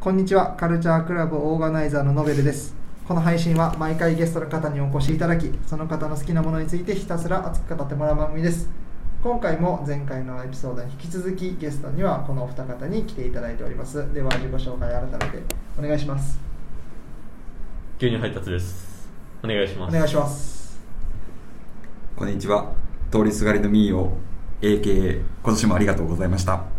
こんにちは。カルチャークラブオーガナイザーのノベルです。この配信は毎回ゲストの方にお越しいただきその方の好きなものについてひたすら熱く語ってもらう番組です。今回も前回のエピソードに引き続きゲストにはこのお二方に来ていただいております。では自己紹介改めてお願いします。牛乳配達です。お願いします。お願いします。こんにちは。通りすがりのミーを AKA 今年もありがとうございました。あ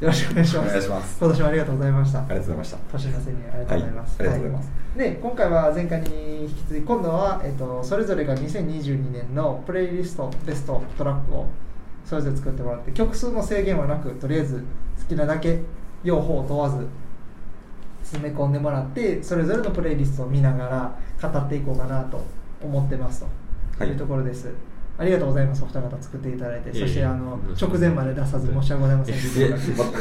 よろしくお願いします。お願いします。今年もありがとうございました。りがとうございました。年の瀬にありがとうございます。はい。ありがとうございます。で今回は前回に引き続き今度は、えっと、それぞれが2022年のプレイリストベストトラックをそれぞれ作ってもらって曲数の制限はなくとりあえず好きなだけ両方問わず詰め込んでもらってそれぞれのプレイリストを見ながら語っていこうかなと思ってますと。はい。いうところです。ありがとうございます。お二方作っていただいて、そしてあのうん直前まで出さず申し訳ございません。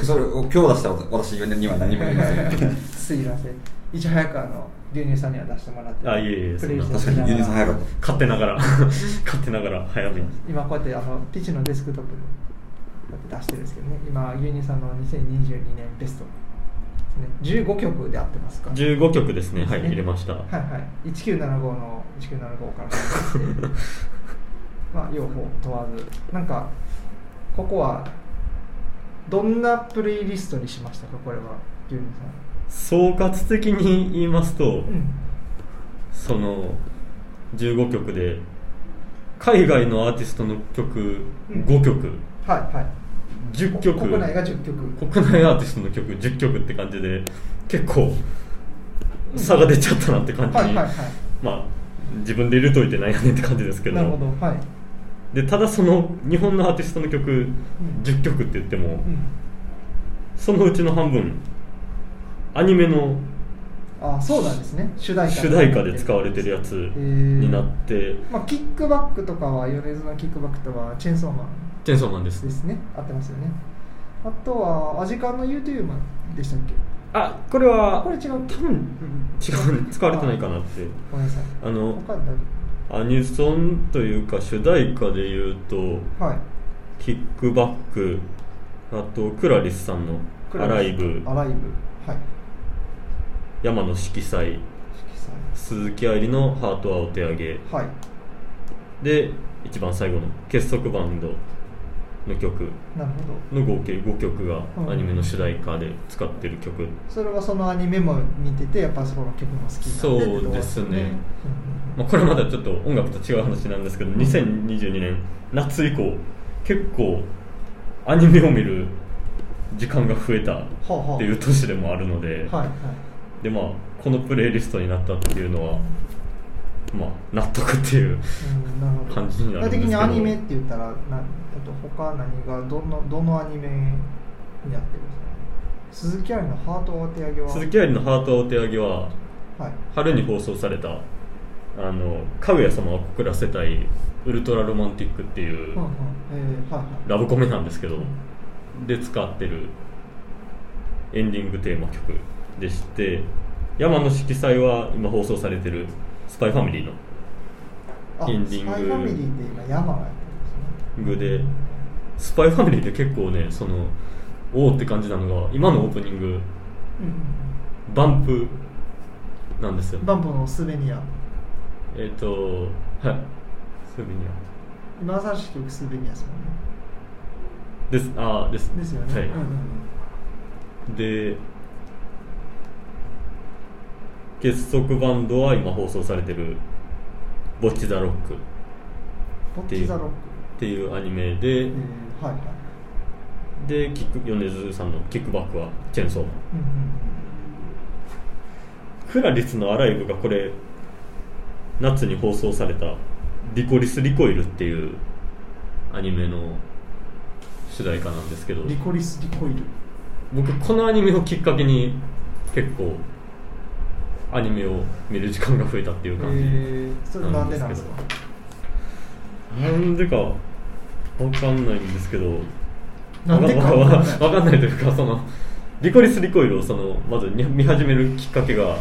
それを今日出した私には何も言い。ませんすいません。いち早くあの牛乳さんには出してもらって。あいえいえ確かに牛乳さん早かっ勝手ながら。勝手ながら早めに。今こうやってあのピッチのデスクトップにこうやって出してるんですけどね。今牛乳さんの2022年ベストですね。15曲で合ってますか？15曲ですね。はい入れました。はいはい。1975の1975から。始 まあ両方問わずなんかここはどんなプレイリストにしましたかこれは牛乳総括的に言いますと、さんうん。その15曲で海外のアーティストの曲うん。5曲、はいはい。10曲。国内が10曲。国内アーティストの曲10曲って感じで結構差が出ちゃったなって感じ。に、はいはいはい。まあ自分で入れといてなんやねんって感じですけど。なるほどはい、でただその日本のアーティストの曲ん10曲って言っても、うん、そのうちの半分アニメのあそうなんですね。主題歌主題歌で使われてるやつになって。まあ、キックバックとかは米津のキックバックとはチェーンソーマン。チェンソーマンです。ですね。合ってますよね。あとはアジカンの YouTube マンでしたっけ？あこれはこれ違う。多分違う使われてないかなって。ごめんなさい。あのアニソンというか主題歌で言うとはい。キックバックあとクラリスさんの「アライブ。アライブ。はい」山野色彩。色彩。鈴木愛理の「ハートはお手上げ。はい」で一番最後の結束バンドの曲。の合計5曲がうん。アニメの主題歌で使ってる曲、それはそのアニメも見ててやっぱその曲も好きになってってことそうですね。うんうんうんまあ、これまだちょっと音楽と違う話なんですけど2022年夏以降結構アニメを見る時間が増えたっていう年でもあるので、はいはい。でまあこのプレイリストになったっていうのはまあ納得っていううん感じになるんですけど。具体的にアニメって言ったらなと他何がどのどのアニメになってるんですか鈴木愛理の「ハートをお手上げは」鈴木愛理の「ハートはお手上げ」ははい。春に放送されたあのかぐや様を告らせたいウルトラロマンティックっていうラブコメなんですけどで使ってるエンディングテーマ曲でして山の色彩は今放送されてる「スパイファミリー」のあエンディングスパイファミリーって今山がやってるんですね。グでスパイファミリーって結構ねそのおおって感じなのが今のオープニングバンプなんですよ。うんバンプのスベニアえっ、とはい。スーベニ今新しい曲スベニアですもんね。アです。あーです。ですよね、はい。うんうんうん。で結束バンドは今放送されてる「ボッチ・ザ・ロック」ボッチザロック。っていうアニメで、えーはいはい。でキック米津さんの「キックバック」はチェーンソーマン。うんうん。クラリスのアライブがこれ夏に放送された「リコリス・リコイル」っていうアニメの主題歌なんですけど。うんリコリスリコイル？僕このアニメをきっかけに結構アニメを見る時間が増えたっていう感じ、なんでなんですか？なんでかわかんないんですけど。なんでかわわかんない。というかそのリコリス・リコイルをそのまず見見始めるきっかけがは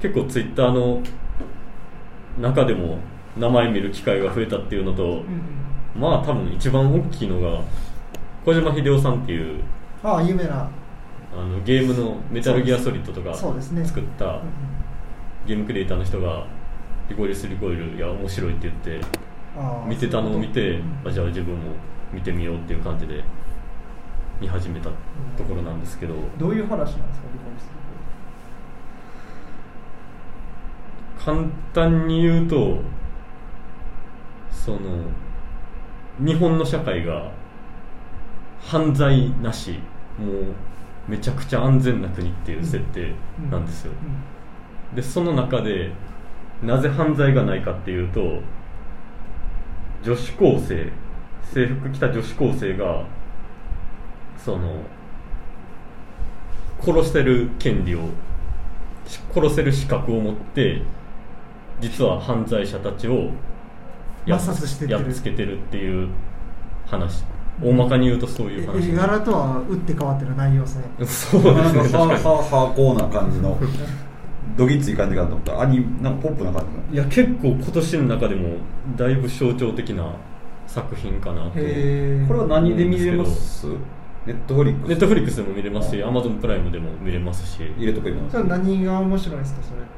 結構ツイッターの中でも名前見る機会が増えたっていうのと、いうん。うんまあ多分一番大きいのが小島秀夫さんっていうああ有名な。あのゲームのメタルギアソリッドとか作ったゲームクリエイターの人が「リコリス・リコイルいや面白い」って言って見てたのを見てうんあじゃあ自分も見てみようっていう感じで見始めたところなんですけど。どういう話なんですかリコリス簡単に言うとその日本の社会が犯罪なしもうめちゃくちゃ安全な国っていう設定なんですよ、でその中でなぜ犯罪がないかっていうと女子高生制服着た女子高生がその殺せる権利をし殺せる資格を持って実は犯罪者たちをやっ抹殺してってる。やっつけてるっていう話。大まかに言うとそういう話。絵柄とは打って変わってる内容ですね。そうですね。ハーハーコーな感じの。どぎつい感じかと思ったらアニなんかポップな感じの。いや結構今年の中でもだいぶ象徴的な作品かなとこれは何で見れますネットフリックスネットフリックスでも見れますしアマゾンプライムでも見れますし。入れとく今何が面白いんですかそれって？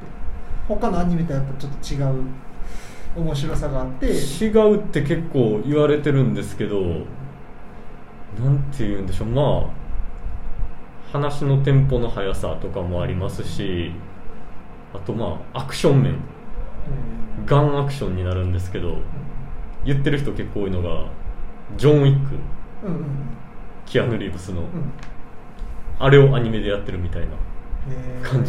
他のアニメとやっぱちょっと違う面白さがあって。違うって結構言われてるんですけどなんて言うんでしょう。まあ話のテンポの速さとかもありますしあとまあアクション面。ガンアクションになるんですけど言ってる人結構多いのがジョン・ウィック。うんうんうん。キアヌ・リーブスの、うん。あれをアニメでやってるみたいな感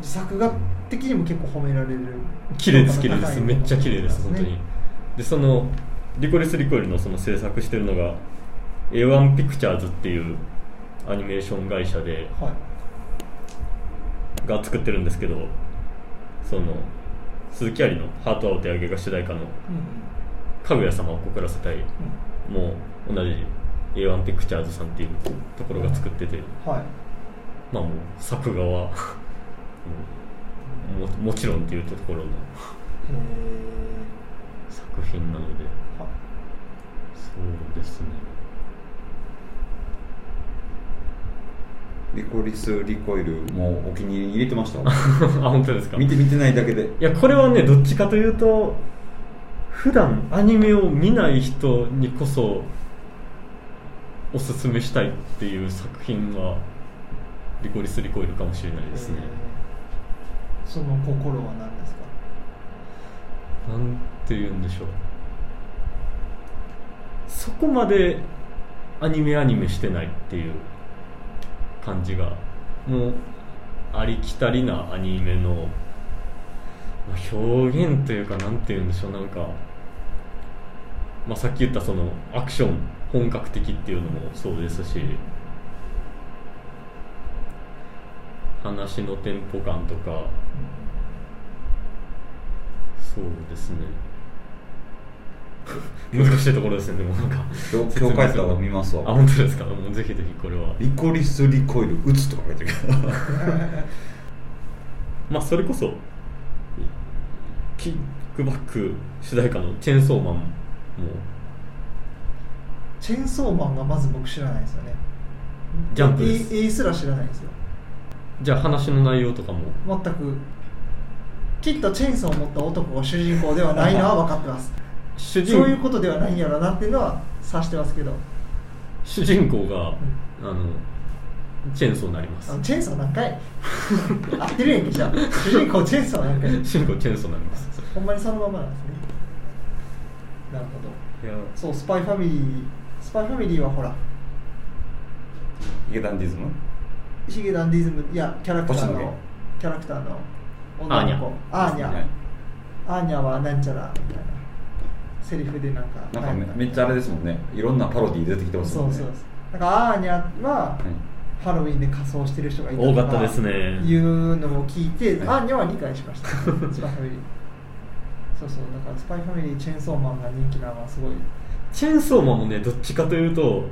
じ作画的にも結構褒められる。綺麗です綺麗です。めっちゃ綺麗ですね。本当に。でそのリコリス・リコイルのその制作してるのが A1 ピクチャーズっていうアニメーション会社ではい。が作ってるんですけどその鈴木亜里の「ハートはお手上げ」が主題歌のうん「かぐや様を告らせたい」も同じ A1 ピクチャーズさんっていうところが作っててうんはい。まあもう作画はもうももちろんっていうところのへ作品なので。そうですね。リコリスリコイルもうお気に入りに入れてました？あ本当ですか？見て見てないだけで。いやこれはねどっちかというと普段アニメを見ない人にこそおすすめしたいっていう作品はリコリス・リコイルかもしれないですね、えーその心は何ですか？なんて言うんでしょう。そこまでアニメアニメしてないっていう感じがもうありきたりなアニメの表現というかなんて言うんでしょう。なんか、まあ、さっき言ったそのアクション本格的っていうのもそうですし話のテンポ感とかそうですね。難しいところですねでもなんか。今日帰ったら見ますわ。あ本当ですか？もうぜひぜひこれは。リコリスリコイル打つとか書いてるけど。まあそれこそキックバック主題歌のチェーンソーマンも。チェーンソーマンがまず僕知らないですよね。ジャンプです。絵絵すら知らないんですよ。じゃあ話の内容とかも。全くきっとチェーンソーを持った男が主人公ではないのは分かってます。主人そういうことではないんやろなっていうのは察してますけど。主人公が、あのチェーンソーになります。あチェーンソー何回？合ってるやんけじゃあ。主人公チェーンソー何回？主人公チェーンソーになります。ほんまにそのままなんですね。なるほど。いや。そうスパイファミリースパイファミリーはほら。ヒゲダンディズム？ヒゲダンディズムいやキャラクターの。キャラクターの女の子。アーニャ。はい。アーニャはなんちゃらみたいなセリフでなんかなんかめはいめっちゃあれですもんね。いろんなパロディー出てきてますもんね。そうそうなんかアーニャははい。ハロウィンで仮装してる人がいた多かったですね。いうのを聞いて、はい。アーニャは理解しました。スパイファミリー。そうそう。だからスパイファミリーチェーンソーマンが人気なのはすごい。チェーンソーマンもねどっちかというと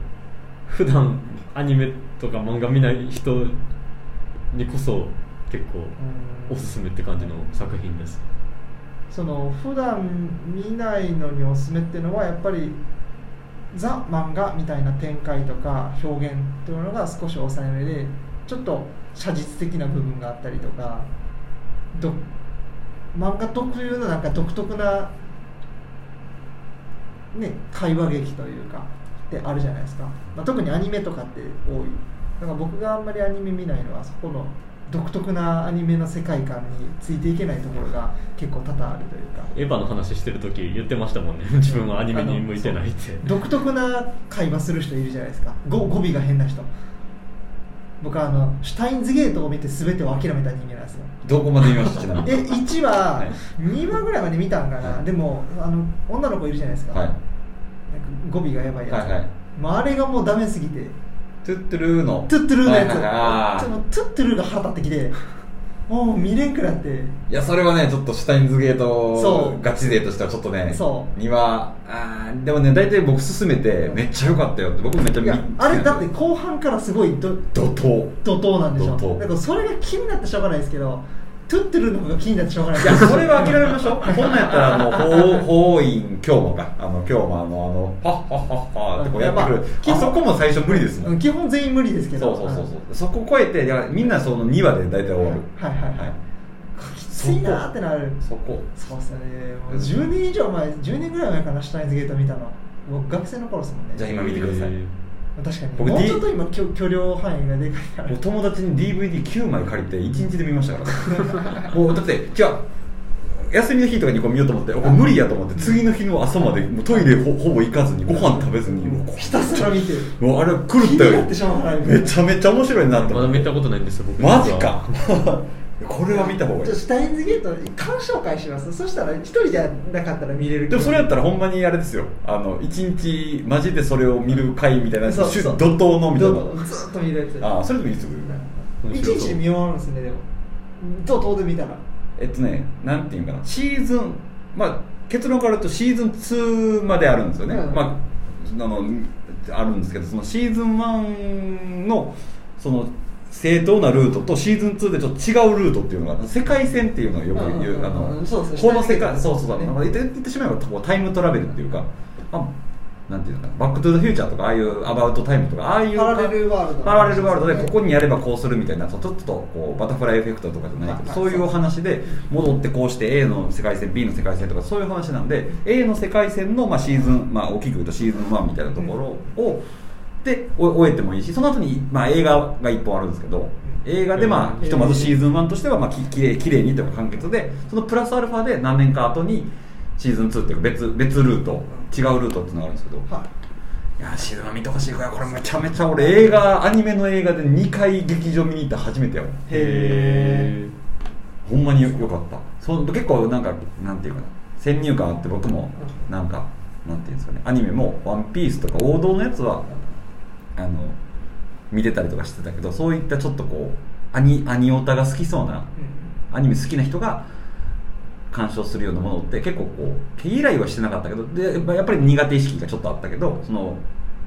普段アニメとか漫画見ない人にこそ結構うん。おすすめって感じの作品です。その普段見ないのにおすすめっていうのはやっぱりザ漫画みたいな展開とか表現というのが少し抑えめでちょっと写実的な部分があったりとかど漫画特有のなんか独特な、ね、会話劇というかってあるじゃないですか、まあ、特にアニメとかって多い。だから僕があんまりアニメ見ないのはそこの独特なアニメの世界観についていけないところが結構多々あるというか。エヴァの話してる時言ってましたもんね。自分はアニメに向いてないって。独特な会話する人いるじゃないですか。語語尾が変な人。僕はあのシュタインズゲートを見て全てを諦めた人間なんですよ。どこまで見ましたちなみにえ1話、はい。2話ぐらいまで見たんかな、はい。でもあの女の子いるじゃないですか,、はい。なんか語尾がやばいやつ、はいはい。もうあれがもうダメすぎてトゥットゥルーの。トゥットゥルーのやつ、はいはいはい。そのトゥットゥルーが腹立ってきて もう見れんくなって。いやそれはねちょっとシュタインズゲーそトう。ガチ勢としてはちょっとねそう。にはあーでもね大体僕勧めてめっちゃ良かったよって僕めっちゃ見あれだって後半からすごいど怒涛。怒涛なんでしょ。だからそれが気になってしょうがないですけどトゥットゥルーの方が気になってしょうがない。いやそれは諦めましょう。こんなんやったらあの法法院今日もか。あの今日もあのあのはっはっはっはってこうやってくる。まああそこも最初無理ですもんうん基本全員無理ですけど。そうそうそうそう。そこ超えていやみんなその2話で大体終わる。はいはいはい。きついなーってなる。そこ。そうっすよね。もう10年以上前10年ぐらい前かなシュタインズゲート見たの。僕学生の頃ですもんね。じゃあ今見てください。え確かに。僕もうちょっと今許許量範囲がでかいから。僕友達に DVD9 枚借りて1日で見ましたから。もうだって違う。休みの日とかにこう見ようと思ってこれ無理やと思って次の日の朝までもうトイレほほぼ行かずにご飯食べずにもうひたすら見てる。もうあれ狂ったよ。めちゃめちゃ面白いなと思って。まだ見たことないんですよ僕。マジかこれは見た方がいい。じゃあシュタインズゲート鑑賞会します。そしたら一人じゃなかったら見れるでもそれやったらほんまにあれですよ。あの一日マジでそれを見る回みたいなそうそう怒涛のみたいなずっと見るやつ。ああそれでもいいですよ一面白そう日で見終わるんですねでも。怒涛で見たら。えっとねなんていうかな。シーズンまあ結論から言うとシーズン2まであるんですよね、うん。まああのあるんですけどそのシーズン1のその正当なルートとシーズン2でちょっと違うルートっていうのが世界線っていうのをよく言う、うんうんうん。あのこの世界そうそうそう、ね言ってしまえばタイムトラベルっていうか、まあなんていうのかなバック・トゥ・ザ・フューチャーとかああいうアバウトタイムとかああいうパラレルワールドパラレルワールドでここにやればこうするみたいなちょっとこうバタフライエフェクトとかじゃないけどはいそういうお話で戻ってこうして A の世界線 B の世界線とかそういう話なんで A の世界線のまあシーズン、まあ、大きく言うとシーズン1みたいなところを、でお終えてもいいしその後にまあ映画が1本あるんですけど映画でまあうん。ひとまずシーズン1としてはまあききれいきれいにというか完結でそのプラスアルファで何年か後にシーズン2っていうか別別ルート違うルートっていうのがあるんですけどはい。いやシーズン1見てほしいこれこれめちゃめちゃ俺映画アニメの映画で2回劇場見に行った初めてよへほんまによよかった。そう結構なんかなんていうかな。先入観あって僕もなんかなんていうんですかね。アニメも「ワンピースとか王道のやつはあの見てたりとかしてたけどそういったちょっとこうアニアニオタが好きそうなアニメ好きな人が鑑賞するようなものって結構こう毛嫌いはしてなかったけどでやっぱり苦手意識がちょっとあったけどその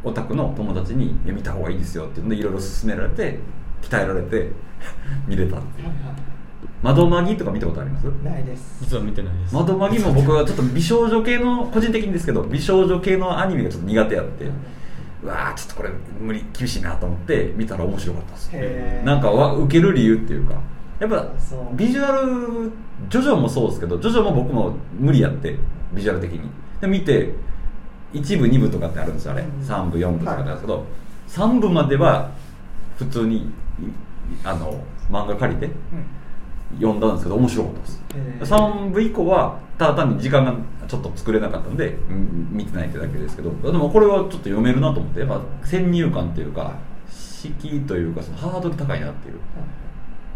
オタクの友達に見た方がいいですよっていうのでいろいろ勧められて鍛えられて 見れたっていう。窓マギとか見たことあります？ないです。実は見てないです。窓マギも僕はちょっと美少女系の個人的にですけど美少女系のアニメがちょっと苦手やってうわーちょっとこれ無理厳しいなと思って見たら面白かったです。なんかわ受ける理由っていうかやっぱビジュアルジョジョもそうですけどジョジョも僕も無理やってビジュアル的に。で見て1部2部とかってあるんですよあれ。うん。3部4部とかなんですけど、3部までは普通にいあの漫画借りて読んだんですけど面白かったです。へー。3部以降はただ単に時間がちょっと作れなかったんで、うん。見てないってだけですけどでもこれはちょっと読めるなと思ってやっぱ先入観っていうか敷居というかそのハードル高いなっていう。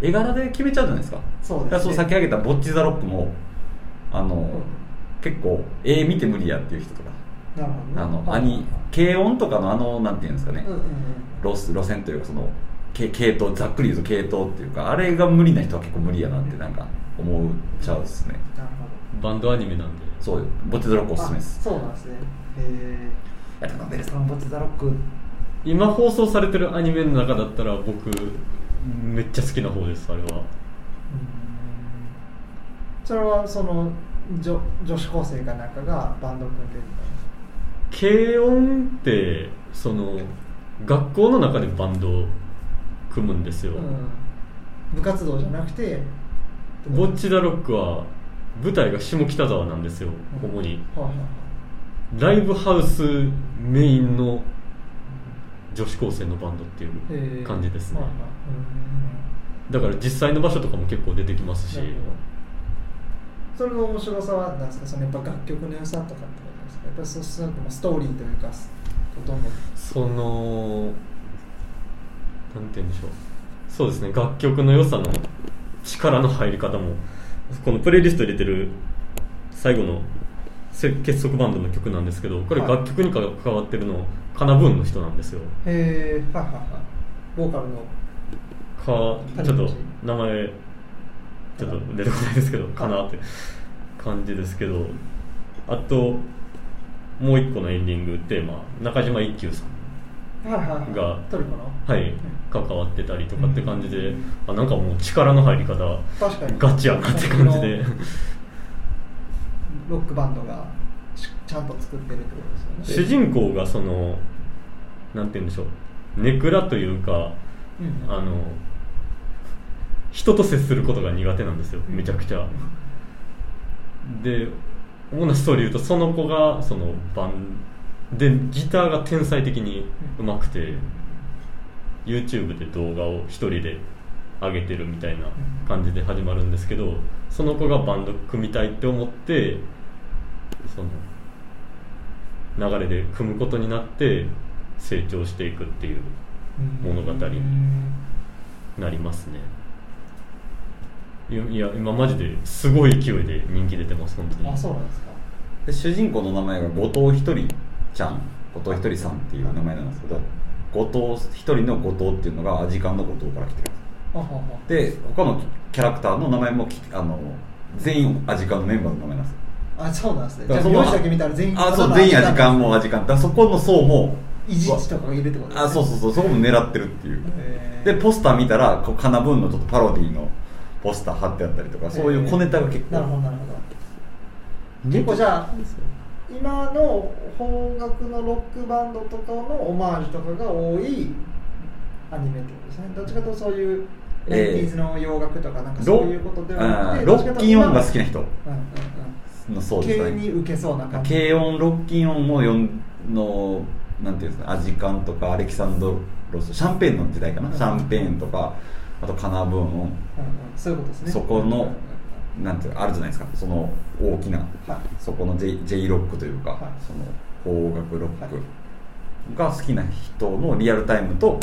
絵柄で決めちゃうじゃないですか。そうですね。げた「ボッチ・ザ・ロックも」あの、結構絵見て無理やっていう人とかなるほどね。あのアニ軽音とかのあのなんていうんですかね、うんうんうん。路路線というかその系系統ざっくり言うと系統っていうかあれが無理な人は結構無理やなってなんか思っちゃうですね。なるほバンドアニメなんで。そうボッチ・ザ・ロックおどすすめです。あそうなんですね。へえやっぱベルさん。ボッチザロック。今放送されてるアニメの中だったら僕めっちゃ好きな方ですあれは。それはその女女子高生かなんかがバンドを組んでる軽音ってその学校の中でバンド組むんですよ、うん、部活動じゃなくてボッチダロックは舞台が下北沢なんですよ、うん。主に。はいはいライブハウスメインの女子高生のバンドってはいいう感じですね、はいはい。だから実際の場所とかも結構出てきますし。それの面白さは何ですか？そのやっぱ楽曲の良さとかってことですか？やっぱりそうするとストーリーというかほとんどそのなんて言うんでしょう。そうですね。楽曲の良さの力の入り方も。このプレイリスト入れてる最後のせ結束バンドの曲なんですけどこれはい楽曲にか関わってるのカナブーンの人なんですよ。へえはいはいはいボーカルの。かちょっと名前ちょっと出てこないですけどかなって感じですけど。あともう一個のエンディングテーマ中島一休さんがはい、関わってたりとかって感じで、あなんかもう力の入り方ガチやなって感じで。ロックバンドがしちゃんと作ってるってことですよね。主人公がそのなんて言うんでしょうネクラというかうん。あの人と接することが苦手なんですよめちゃくちゃ。で主なストーリー言うとその子がそのバンでギターが天才的に上手くて YouTube で動画を一人で上げてるみたいな感じで始まるんですけどその子がバンド組みたいって思ってその流れで組むことになって成長していくっていう物語になりますね。いや今マジですごい勢いで人気出てます本当に。あそうなんですか。で主人公の名前が後藤ひとりちゃん後藤ひとりさんっていう名前なんですけど後藤一人の後藤っていうのがアジカンの後藤から来てるんで他のキャラクターの名前もきあの全員アジカンのメンバーの名前なんです。よあそうなんですね。じゃあ名字だけ見たら全員あそう全員アジカンもアジカン。だからそこの層もいじちとかがいるってことですね。あそうそうそうそこも狙ってるっていう。でポスター見たらこうカナブーンのちょっとパロディのポスター貼ってあったりとかそういう小ネタが結構。なるほどなるほど。結構じゃあ今の邦楽のロックバンドとかのオマージュとかが多いアニメってことですね。どっちかというとそういうえーエンディーズの洋楽とかなんかロそういうことではなくてロッキンオンが好きな人うんうんのそううんですね。急に受けそうな感じ。軽音ロッキン音をよんのなんていうんですかアジカンとかアレキサンドロスシャンペーンの時代かな、うん。シャンペーンとかあとカナブーン。うんうん。そういうことですね。そこのうんうんうんなんてあるじゃないですかその大きな、はいそこの J, J ロックというか、はいその邦楽ロックが好きな人のリアルタイムと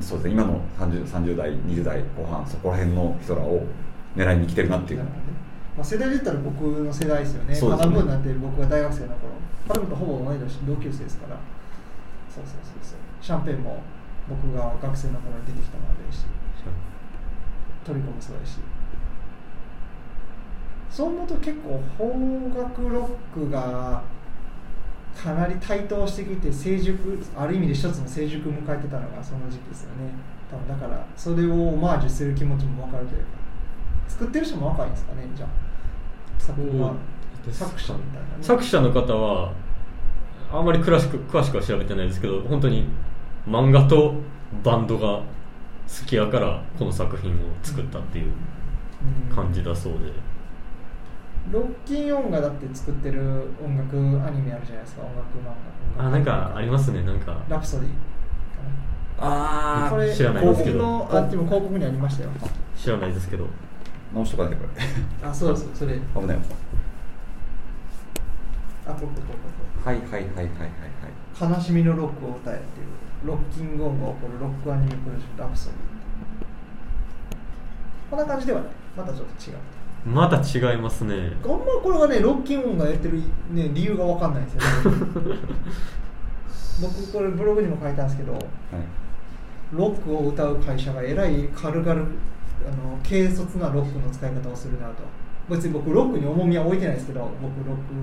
そうですね今の 30, 30代20代後半そこら辺の人らを狙いに来てるなっていうねまあ、世代で言ったら僕の世代ですよね。そうですねカナブーンなんて僕が大学生の頃、パルムとほぼ同い年同級生ですから。そうそうそうそう。シャンペーンも僕が学生の頃に出てきたのでし、トリコもそうだし。そう思うと結構邦楽ロックがかなり台頭してきて成熟ある意味で一つの成熟を迎えてたのがその時期ですよね。多分だからそれをオマージュする気持ちも分かるというか作ってる人も若いんですかねじゃあ。作品は作者みたいな、ね、作者の方はあんまり詳しく詳しくは調べてないですけど本当に漫画とバンドが好きやからこの作品を作ったっていううん。感じだそうで、ロッキンオンがだって作ってる音楽アニメあるじゃないですか音楽漫画。あなんかありますねなんか。ラプソディかああなこれ知らないですけど。広告のあでも広告にありましたよ。知らないですけど。直しとかないとこれ。あそうですそれ。危ない。あこここここはいはいはいはいはいはい。こ悲しみのロックを歌えっていう。ロッキング音が起こるロックアニメプロジェクトラプソディ。こんな感じではない。またちょっと違うまた違いますね。あんまこれがねロッキン音がやってる、ね、理由が分かんないんですよ。ね 僕これブログにも書いたんですけどはい。ロックを歌う会社がえらい軽々あの軽率なロックの使い方をするなと。別に僕ロックに重みは置いてないですけど僕ロック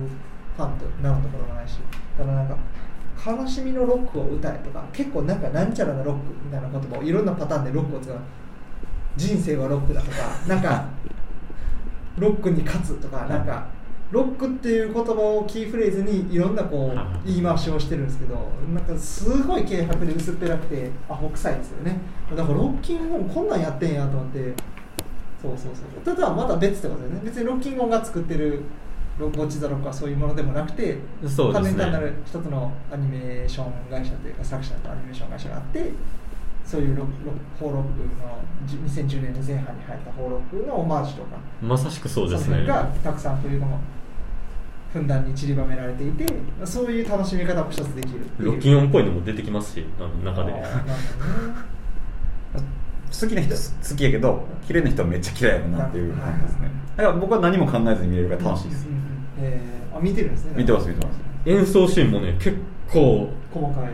ファンとなるところもないし。ただなんか悲しみのロックを歌えとか結構なんかなんちゃらなロックみたいな言葉をいろんなパターンでロックを使う。人生はロックだとかなんかロックに勝つとかなんかロックっていう言葉をキーフレーズにいろんなこう言い回しをしてるんですけどなんかすごい軽薄で薄っぺらくてアホ臭いですよね。だからロッキングオンこんなんやってんやと思って。そうそうそう。ただまだ別ってことですね。別にロッキングオンが作ってるロッチ・ザ・ロックはそういうものでもなくてそうです、ね、単なる一つのアニメーション会社というか作者とアニメーション会社があってそういうロロホーロックの2010年の前半に入ったホーロックのオマージュとか。まさしくそうですね。がたくさんというのもふんだんに散りばめられていてそういう楽しみ方も一つできるロッキンオンっぽいのも出てきますしあの中で、好きな人は好きやけど嫌いな人はめっちゃ嫌いやろなっていう感じですね。だから僕は何も考えずに見れるから楽しいです、うんうん。えー、あ見てるんですね。見てます見てます。演奏シーンもね結構細かい。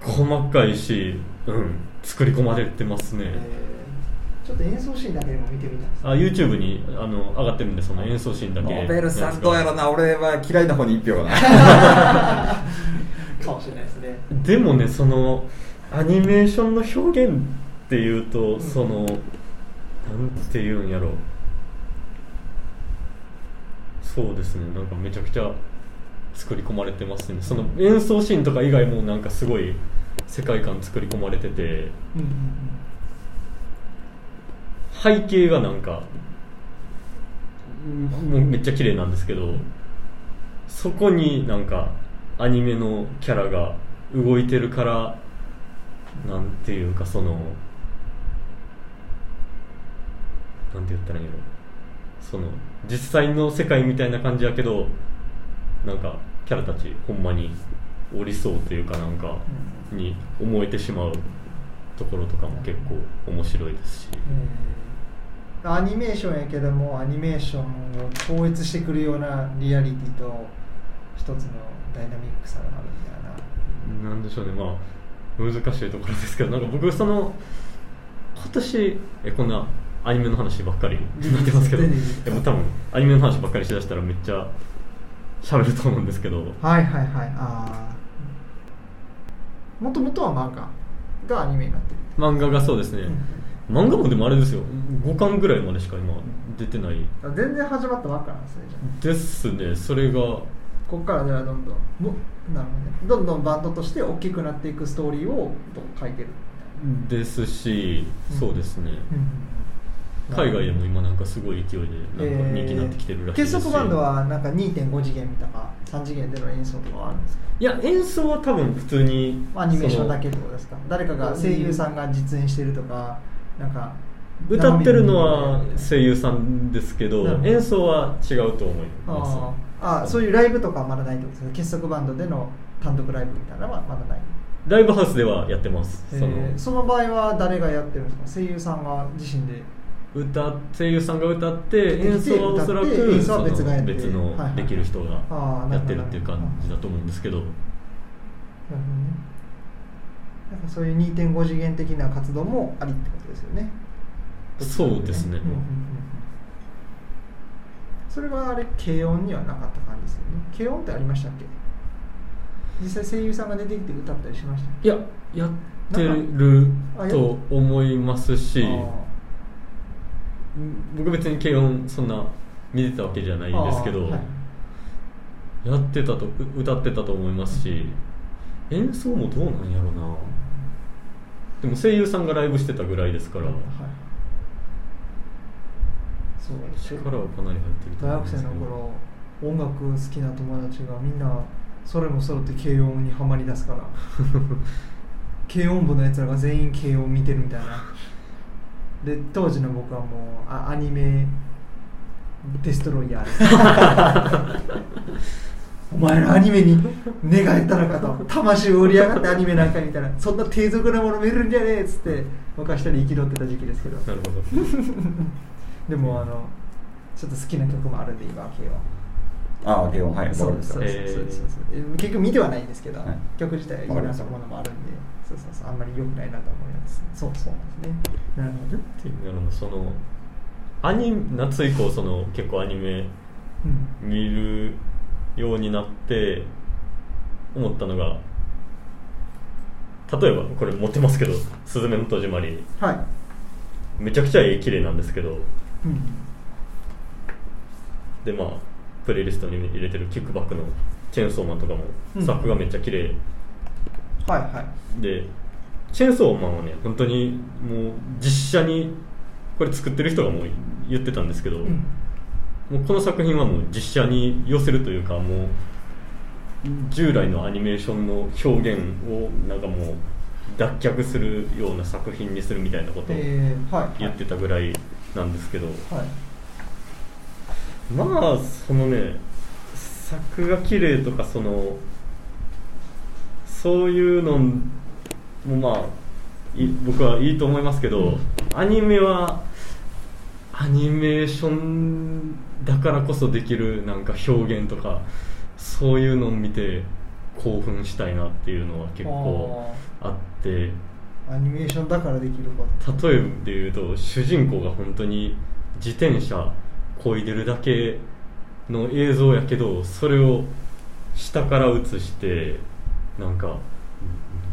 細かいし、うん、作り込まれてますね、えー。ちょっと演奏シーンだけでも見てみたいです、あ YouTube にあの上がってるんでその演奏シーンだけ。ノベルさんどうやろな俺は嫌いな方に一票かな。かもしれないですね。でもねそのアニメーションの表現っていうと、うん、そのなんていうんやろ。そうですねなんかめちゃくちゃ作り込まれてますね。その演奏シーンとか以外もなんかすごい世界観作り込まれてて、うんうんうん。背景がなんかもうめっちゃ綺麗なんですけどそこになんかアニメのキャラが動いてるからなんていうかそのなんて言ったらいいの？その実際の世界みたいな感じやけどなんかキャラたちほんまにおりそうというかなんかに思えてしまうところとかも結構面白いですし。アニメーションやけどもアニメーションを超越してくるようなリアリティと一つのダイナミックさがあるみたいな。なんでしょうね。まあ難しいところですけどなんか僕その今年えこんなアニメの話ばっかりになってますけど。でも多分アニメの話ばっかりしだしたらめっちゃ喋ると思うんですけど。はいはいはい。ああもともとは漫画がアニメになってる。漫画がそうですね、うん。漫画もでもあれですよ。5巻ぐらいまでしか今出てない。全然始まったばっかなんですねですね。それが。ここからではどんどんもなるほど、ね、どんどんバンドとして大きくなっていくストーリーを書いてるですし、そうですね、うん、海外でも今なんかすごい勢いでなんか人気になってきてるらしいです結束バンドはなんか2.5次元とか3次元での演奏とかはあるんですか？いや演奏は多分普通にアニメーションだけってことですか誰かが声優さんが実演してるとか、なんか歌ってるのは声優さんですけど演奏は違うと思います。ああそういうライブとかまだないってことですか？結束バンドでの単独ライブみたいなのはまだない。ライブハウスではやってます。そのその場合は誰がやってるんですか？声優さんが自身で歌声優さんが歌って演奏はおそらく別が別のできる人がやってるっていう感じだと思うんですけど。なるほどね。なんかそういう2.5次元的な活動もありってことですよね。そうですね、うんうんうん、それはあれ軽音にはなかった感じですよね。軽音ってありましたっけ？実際声優さんが出てきて歌ったりしました？いややってると思いますし僕別に軽音そんな見てたわけじゃないんですけど、はい、やってたと歌ってたと思いますし演奏もどうなんやろうな。でも声優さんがライブしてたぐらいですから、はい、そう力はかなり入ってる大学生の頃音楽好きな友達がみんなそれも揃って軽音にはまりだすから 軽音部のやつらが全員軽音見てるみたいなで当時の僕はもうあアニメデストロイヤーです。お前のアニメに寝返ったのかと。魂を売り上がってアニメなんかみたいなそんな低俗なもの見るんじゃねえっつって昔一人生き取ってた時期ですけど。なるほど。でもあのちょっと好きな曲もあるんで今慶はああ慶応はいそうですそうですそうです結局見てはないんですけど、はい、曲自体いいなと思うのもあるんでそうそうそう。あんまり良くないなと思いますそうそうなんですね。なるほど。なるほどそのアニ夏以降その結構アニメ見る、うんようになって思ったのが例えばこれ持ってますけど「すずめの戸締まり」はい、めちゃくちゃ絵綺麗なんですけど、うん、でまあプレイリストに入れてるキックバックのチェーンソーマンとかもうん。作画めっちゃ綺麗はいはい。でチェーンソーマンはね本当にもう実写にこれ作ってる人がもう言ってたんですけど、うん。もうこの作品はもう実写に寄せるというかもう従来のアニメーションの表現をなんかもう脱却するような作品にするみたいなことを言ってたぐらいなんですけど、はい。まあそのね作が綺麗とかそのそういうのもまあい僕はいいと思いますけど、アニメはアニメーションだからこそできるなんか表現とかそういうのを見て興奮したいなっていうのは結構あって。アニメーションだからできること。例えばで言うと主人公が本当に自転車漕いでるだけの映像やけどそれを下から映してなんか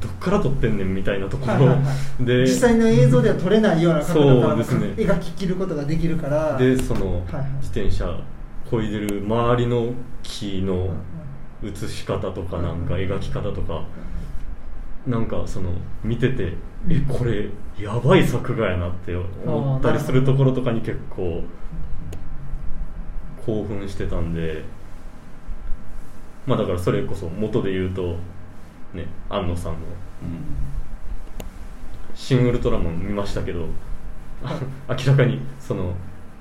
どっから撮ってんねんみたいなところ、はいはいはい。で。実際の映像では撮れないような角度ですね。描き切ることができるから。でそのはいはい。自転車漕いでる周りの木の映し方とかなんか描き方とか。なんかその見ててえこれやばい作画やなって思ったりするところとかに結構興奮してたんで。まあだからそれこそ元で言うとね安野さんの「シン・ウルトラマン」見ましたけどあ 明らかにその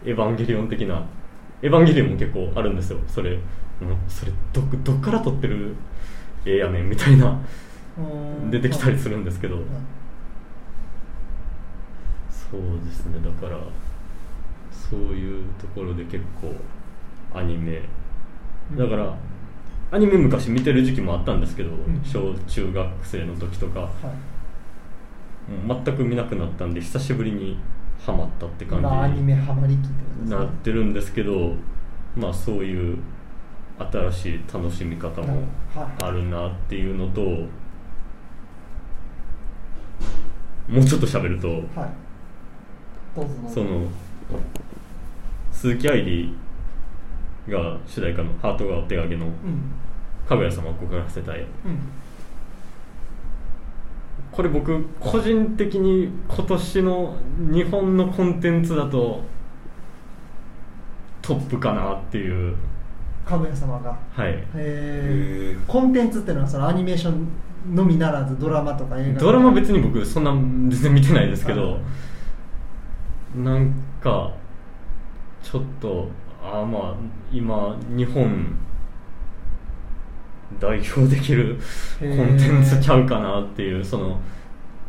エヴァンゲリオン的なエヴァンゲリオンも結構あるんですよ。それそれどどっから撮ってる絵やねんみたいなうん。出てきたりするんですけど。はいそうですね。だからそういうところで結構アニメ。だからアニメ昔見てる時期もあったんですけど、ん。小中学生の時とかはい。もう全く見なくなったんで久しぶりにハマったって感じ今アニメハマりきってなってるんですけどまあそういう新しい楽しみ方もはい。あるなっていうのともうちょっと喋るとはい。その鈴木愛理が主題歌の「ハートがお手上げ」のうん「かぐや様を告らせたい」うんこれ僕個人的に今年の日本のコンテンツだとトップかなっていう。かぐや様が。はい。コンテンツっていうのはそのアニメーションのみならずドラマとか映画ドラマ別に僕そんな全然見てないですけどはなんかちょっとああまあ今日本代表できるコンテンツちゃうかなっていうその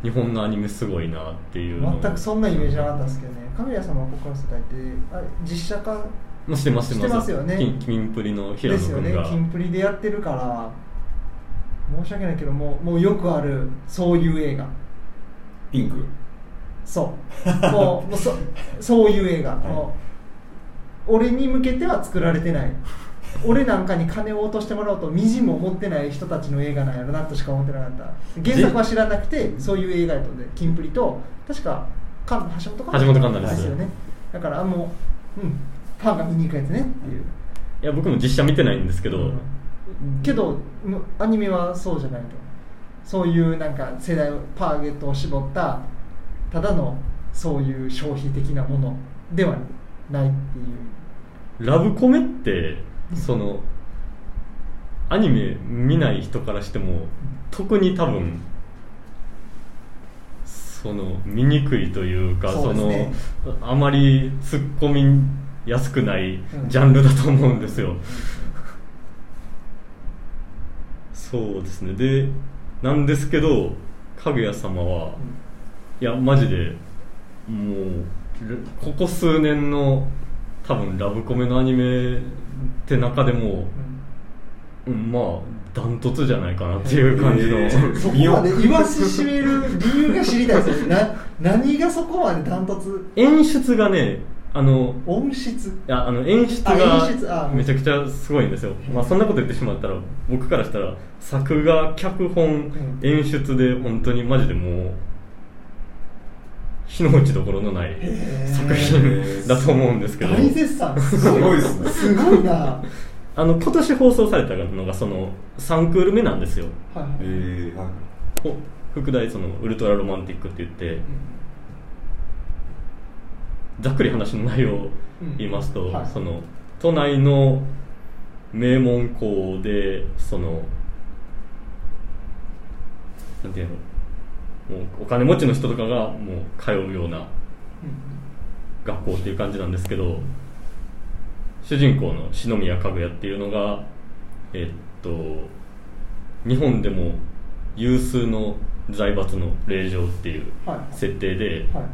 日本のアニメすごいなっていう全くそんなイメージなかったですけどね。かぐや様を告らせたいってあれ実写化もうしてますしてます。よね。キンプリの平ですよね。野君が、キンプリでやってるから申し訳ないけどもうもうよくあるそういう映画。ピンク。そう。もうもうそ そういう映画、もう俺に向けては作られてない。俺なんかに金を落としてもらおうとみじんも思ってない人たちの映画なんやろなとしか思ってなかった。原作は知らなくてそういう映画やとでキンプリと確かか橋本環奈ですよね。だからもう、うん、ファンが見に行くやつねっていう、いや僕も実写見てないんですけど、うん。けどむアニメはそうじゃないと。そういうなんか世代をターゲットを絞ったただのそういう消費的なものではないっていうラブコメってそのアニメ見ない人からしても特に多分その見にくいというかそのあまり突っ込みやすくないうん。ジャンルだと思うんですよ、そうですね。でなんですけどかぐや様は、いやマジでもうるここ数年の多分ラブコメのアニメって中でも、うん、まあダントツじゃないかなっていう感じの、へーそこまで言わしめる理由が知りたいですよね。な何がそこまでダントツ？演出がねあの音質？いやあの演出あがめちゃくちゃすごいんですよ、まあ、そんなこと言ってしまったら僕からしたら作画脚本、ん。演出で本当にマジでもう火の打ちどころのない作品だと思うんですけど。大絶賛。すすごいっすね。すごいな。あの今年放送されたのがその3クール目なんですよ。はい。はいえー、はい。お副題そのウルトラロマンティックって言ってざっくり話の内容を言いますと、うん。はい。その都内の名門校でそのなんていうの？もうお金持ちの人とかがもう通うような学校っていう感じなんですけど主人公の篠宮かぐやっていうのがえっと日本でも有数の財閥の令嬢っていうはい。設定ではい。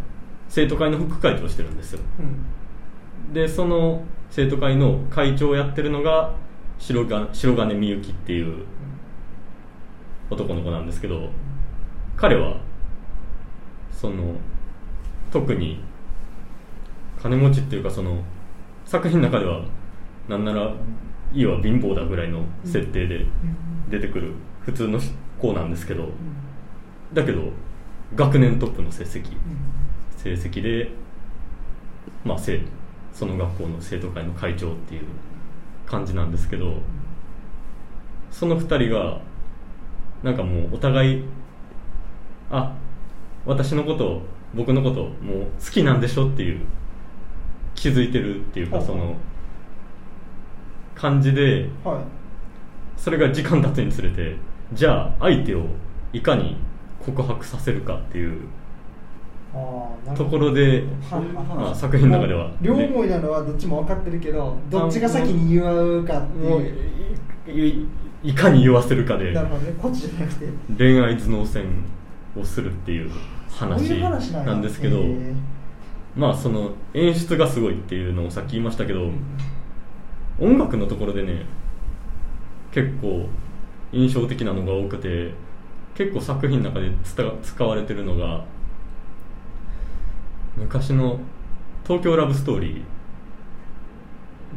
生徒会の副会長をしてるんですよ。うん。でその生徒会の会長をやってるのが白が白金みゆきっていう男の子なんですけど彼はその特に金持ちっていうかその作品の中ではなんなら家は貧乏だぐらいの設定で出てくる普通の子なんですけどだけど学年トップの成績。成績でまあせその学校の生徒会の会長っていう感じなんですけどその2人がなんかもうお互いあ私のこと僕のこともう好きなんでしょっていう気づいてるっていうかその感じではい。それが時間経つにつれてじゃあ相手をいかに告白させるかっていうところで、まあ、作品の中では。両思いなのはどっちも分かってるけどどっちが先に言うかっていう。いかに言わせるかでね。恋愛頭脳戦をするっていう話なんですけどまあその演出がすごいっていうのをさっき言いましたけど音楽のところでね結構印象的なのが多くて結構作品の中で使使われてるのが昔の「東京ラブストーリー」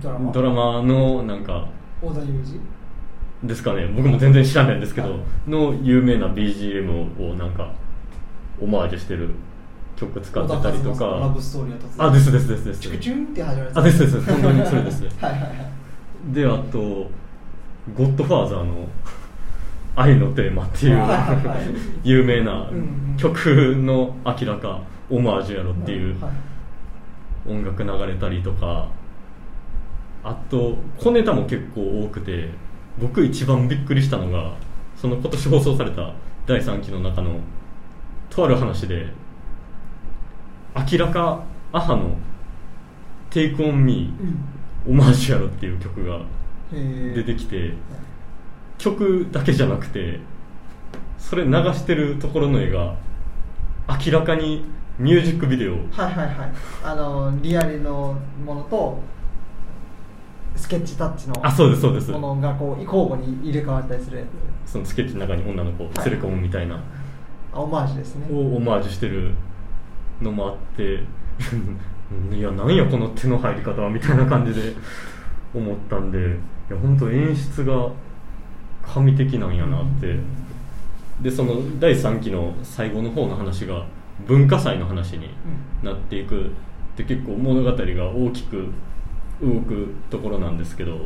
ドラマ？のなんか小田裕二？ですかね。僕も全然知らないんですけど、はい。の有名な BGM をなんかオマージュしてる曲使ってたりと小田和正のラかブストーリーはあですですですです。チュクチュンって始まるあですですです。本当にそれです はいはいはい。であと「ゴッドファーザー」の 「愛のテーマ」っていう 有名な曲の明らかオマージュやろっていうはい音楽流れたりとか。あと小ネタも結構多くて僕一番びっくりしたのがその今年放送された第3期の中のとある話で明らかアハの「Take on Me うん。オマージュやろ」っていう曲が出てきて曲だけじゃなくてそれ流してるところの絵が明らかにミュージックビデオ。はいはいはい。あのリアルのものとスケッチタッチのあそうですそうです。ものがこう交互に入れ替わったりするやつ。そのスケッチの中に女の子を連れ込むみたいな、あオマージュですね。をオマージュしてるのもあって いやなんやこの手の入り方はみたいな感じで思ったんでいや本当演出が神的なんやなって。でその第3期の最後の方の話が文化祭の話になっていくって結構物語が大きく動くところなんですけど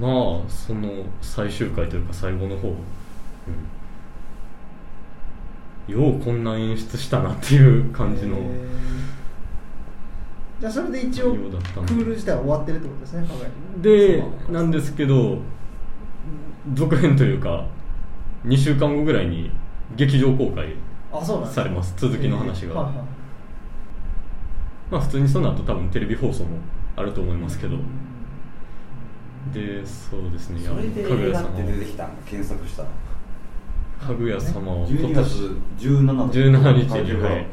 まあその最終回というか最後の方、ようこんな演出したなっていう感じの。じゃあそれで一応クール自体は終わってるってことですね考えでなんですけど続編というか2週間後ぐらいに劇場公開されます。続きの話が。まあ普通にその後多分テレビ放送もあると思いますけどでそうですねそれで映画って出てきたん検索したらかぐや様を12月17日。17日はい。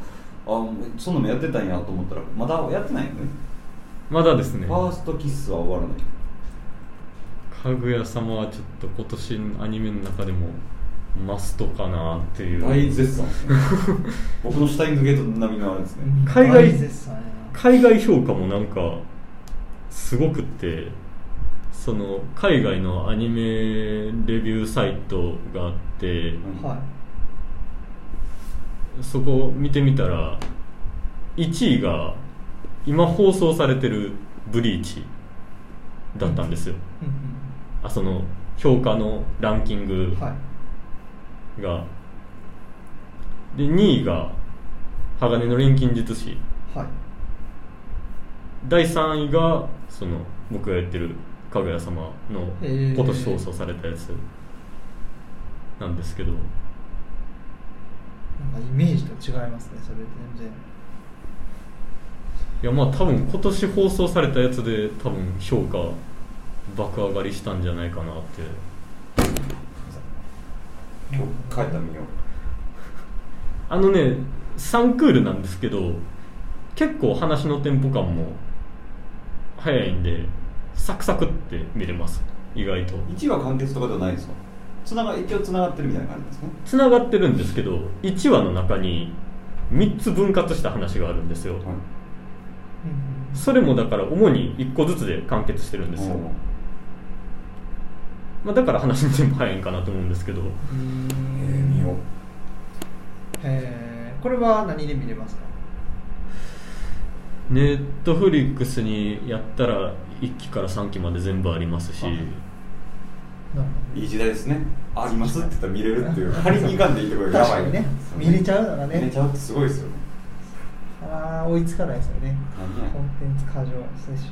あそんなのもやってたんやと思ったらまだやってないよね？まだですね。ファーストキッスは終わらない。かぐや様はちょっと今年のアニメの中でもマストかなっていう。大絶賛ですね。僕のシュタインズゲート並みのあれですね。海外海外評価もなんかすごくってその海外のアニメレビューサイトがあってはい。そこを見てみたら1位が今放送されてる「ブリーチ」だったんですよ、うんうんあその評価のランキングはい。が、で2位が「鋼の錬金術師。はい」第3位がその僕がやってる「かぐや様」の今年放送されたやつなんですけど。なんかイメージと違いますねそれ全然。いやまあ多分今年放送されたやつで多分評価爆上がりしたんじゃないかなって。今日帰ったら見よ。うあのね3クールなんですけど結構話のテンポ感も早いんでサクサクって見れます。意外と。1話完結とかではないですか？つなが一応つながってるみたいな感じですね。つながってるんですけど1話の中に3つ分割した話があるんですよ、はい。うんそれもだから主に1個ずつで完結してるんですよ、まあ、だから話のテンポ早いんかなと思うんですけど。うんえー、見よう。へーこれは何で見れますか？ネットフリックスにやったら1期から3期まで全部ありますし。いい時代ですね。ありますって言ったら見れるっていう。張りにいかんでいいところやばい。ね。見れちゃうのがね。見れちゃうってすごいですよ。ねああ追いつかないですよね。コンテンツ過剰摂取ですね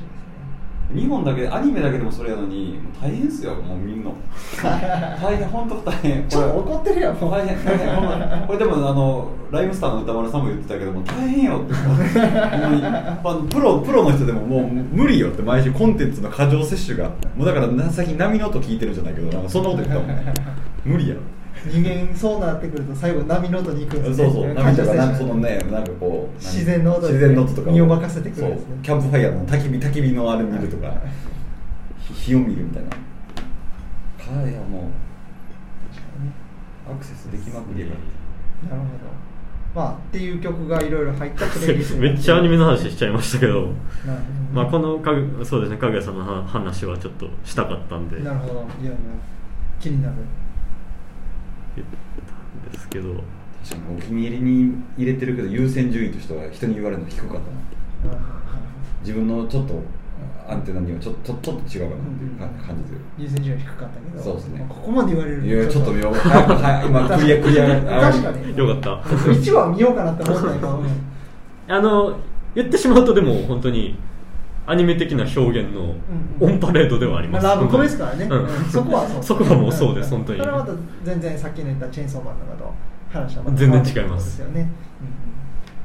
日本だけアニメだけでもそれやのに大変ですよもう見んの。大変本当大変。ちょっと怒ってるやんもう。大変大変これでもあのライムスターの歌丸さんも言ってたけども大変よってほんプロプロの人でももう無理よって毎週コンテンツの過剰摂取がもうだからな最近波の音聞いてるじゃないけどなんかそんなこと言ったもん無理や人間そうなってくると最後波の音に行くんですね。そうそう。波とかなんかそのねなんかこう自然の音で自然の音とか身を任せてくるんですね。キャンプファイヤーの焚き火焚き火のあれ見るとかひ火を見るみたいな。かやもうアクセスできまくりやから。なるほど。まあっていう曲がいろいろ入ったプレイリストめっちゃアニメの話しちゃいましたけど、まあ、このかぐそうですねかぐやさんのは話はちょっとしたかったんで。なるほど。いやいや気になる言ったんですけど。確かにお気に入りに入れてるけど優先順位としては人に言われるの低かったな。自分のちょっとアンテナにはちょっとちょっと違うかなっていうか感じで。優先順位低かったけど。そうですね。まあここまで言われるいやちょっと見よう。早く早く今クリアクリア。確かに。よかった。1話見ようかなって思ったけど、うん あの言ってしまうとでも本当にアニメ的な表現のオンパレードではあります、ラブコメですからね、うん。うん。そこはそう。そこはもうそうです本当に。それはまた全然さっきの言ったチェーンソーマンとかと話はまた全然違います。よね、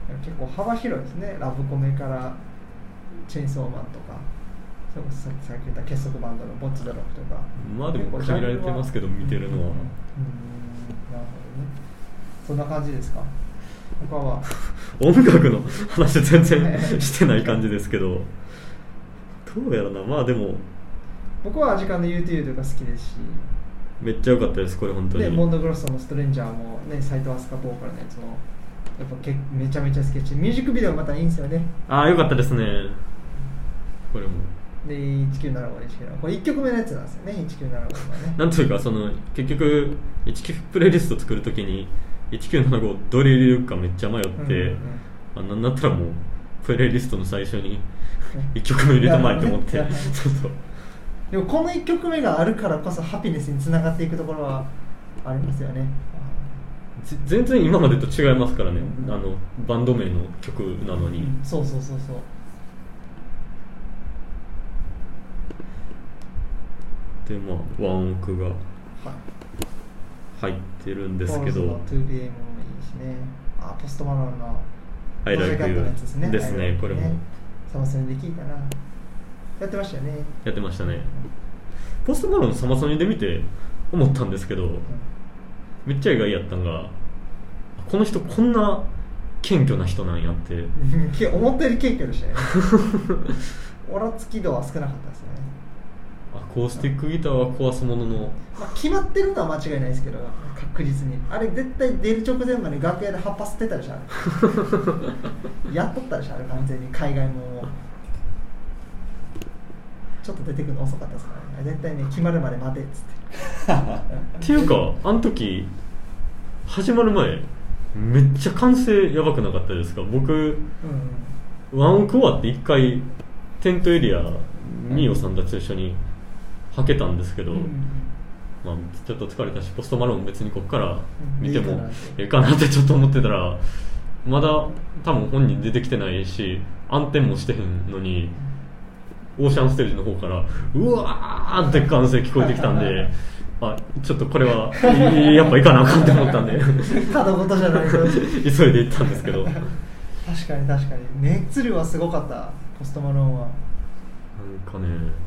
うんうん、結構幅広いですね。ラブコメからチェーンソーマンとか。それこそさっき言った結束バンドのボッチドロップとか。まあでも限られてますけど見てるのは。うん。なるほどね。そんな感じですか？他は？音楽の話全然してない感じですけどどうやらな。まあでも僕は時間の YouTube が好きですし。めっちゃ良かったですこれ本当に。でモンドグロッソの「ストレンジャー」もね斎藤飛鳥ボーカルのやつもやっぱけめちゃめちゃ好きだしミュージックビデオまたいいんですよね。ああ良かったですね。これも。で1975で1975これ1曲目のやつなんですよね1975はね。なんというかその結局19プレイリスト作るときに1975どれ入れるかめっちゃ迷って、うんうんあなんだったらもうプレイリストの最初に1曲目入れたまえと思って。そうそう。でもこの1曲目があるからこそハピネスにつながっていくところはありますよね。ぜ全然今までと違いますからね。あのバンド名の曲なのに、そうそうそうそう。でまあワンオクがはい。入ってるんですけど。ポールズの 2BA もいいしね。あポストマロンのットのやつですね。ですね。これもサマソニで聞いたなやってましたよね。やってましたね。ポストマロンのサマソニで見て思ったんですけどめっちゃ意外やったんがこの人こんな謙虚な人なんやって。思ったより謙虚でしたよね。オラつき度は少なかったですね、アコースティックギターは壊すものの。まあ、決まってるのは間違いないですけど確実に。あれ絶対出る直前まで楽屋で葉っぱ吸ってたでしょ やっとったでしょあれ完全に。海外も。ちょっと出てくるの遅かったですからね。絶対ね決まるまで待てっつって。っていうかあの時始まる前めっちゃ歓声やばくなかったですか？僕うん。ワンオク終わって一回テントエリアミオさんたちと一緒にはけたんですけど、まあ、ちょっと疲れたしポストマローン別にここから見てもええかなってちょっと思ってたらまだ多分本人出てきてないし暗転もしてへんのにオーシャンステージの方からうわーって歓声聞こえてきたんで あちょっとこれはやっぱ行かなあかんって思ったんで。ただ事じゃないと 急いで行ったんですけど。確かに確かに。熱量はすごかったポストマローンは。なんかね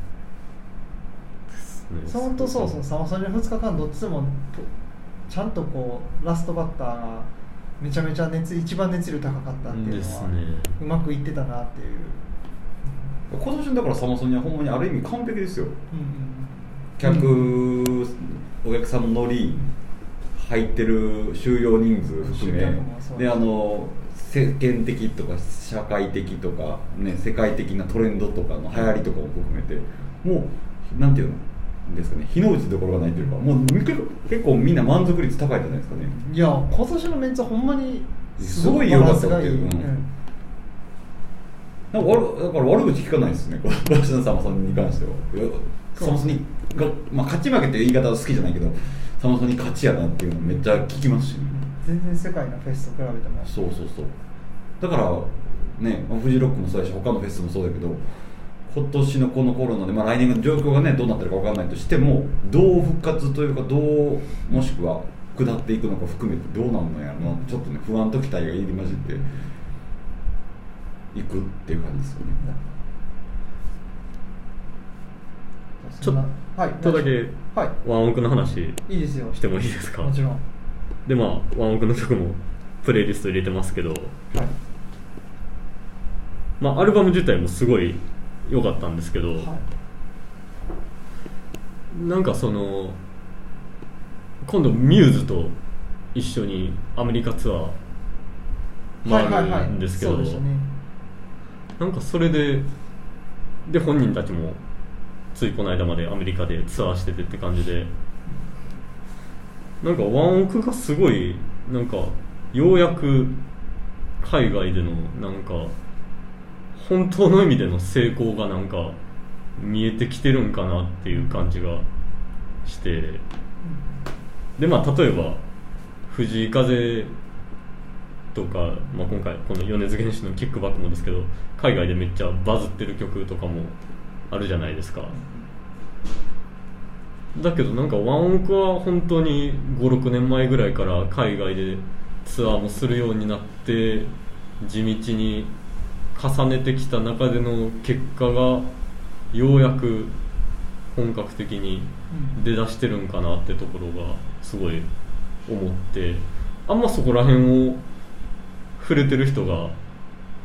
本当そうそうサマソニの2日間どっちもちゃんとこうラストバッターがめちゃめちゃ熱一番熱量高かったっていうのは、ね、うまくいってたなっていう。今年だからサマソニはほんまにある意味完璧ですよ、うんうん、客、うん、お客さんの乗り入ってる収容人数含め。であの世間的とか社会的とか、ね、世界的なトレンドとかの流行りとかも含めてもうなんていうの？ですかね。日の打ちどころがないというかもう結構みんな満足率高いじゃないですかね。いや今年のメンツはほんまにすごい良かったっていう、うん、なんかだから悪口聞かないですね。小林さんまさんに関しては。サマソニが、まあ、勝ち負けって言い方は好きじゃないけどサマソニ勝ちやなっていうのめっちゃ聞きますし、全然世界のフェスと比べても。そうそうそう。だからねフジロックもそうだし他のフェスもそうだけど今年のこのコロナで、まあ、来年の状況がねどうなってるか分からないとしてもどう復活というかどうもしくは下っていくのか含めてどうなんのやろなちょっとね不安と期待が入り混じっていくっていう感じですよね。ちょっとだけワンオクの話いいですよしてもいいですかもちろん。でまあワンオクの曲もプレイリスト入れてますけど、はい、まあアルバム自体もすごい良かったんですけど、はい、なんかその今度ミューズと一緒にアメリカツアー回るんですけど、なんかそれでで本人たちもついこの間までアメリカでツアーしててって感じでなんかワンオクがすごいなんかようやく海外でのなんか本当の意味での成功がなんか見えてきてるんかなっていう感じがして。でまあ例えば藤井風とか、まあ、今回この米津玄師の「キックバック」もですけど海外でめっちゃバズってる曲とかもあるじゃないですか。だけどなんかワンオクは本当に56年前ぐらいから海外でツアーもするようになって地道に重ねてきた中での結果がようやく本格的に出だしてるんかなってところがすごい思ってあんまそこら辺を触れてる人が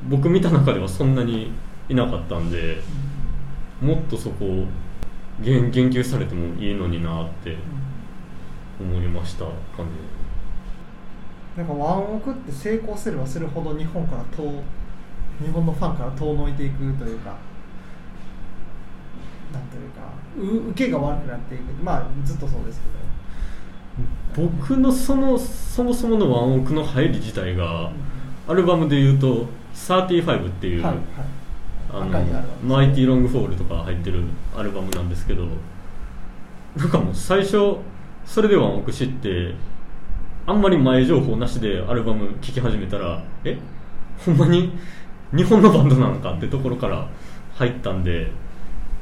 僕見た中ではそんなにいなかったんでもっとそこを言言及されてもいいのになって思いました感じ。なんかワンオクって成功すればするほど日本から遠日本のファンから遠のいていくというかなんというか受けが悪くなっていくまあずっとそうですけど。僕のそのそもそものワンオクの入り自体が、アルバムでいうと「35」っていう、はいはい、あのマイティロングフォールとか入ってるアルバムなんですけどなんかもう最初それでワンオク知ってあんまり前情報なしでアルバム聴き始めたらえ？ほんまに日本のバンドなのかってところから入ったんで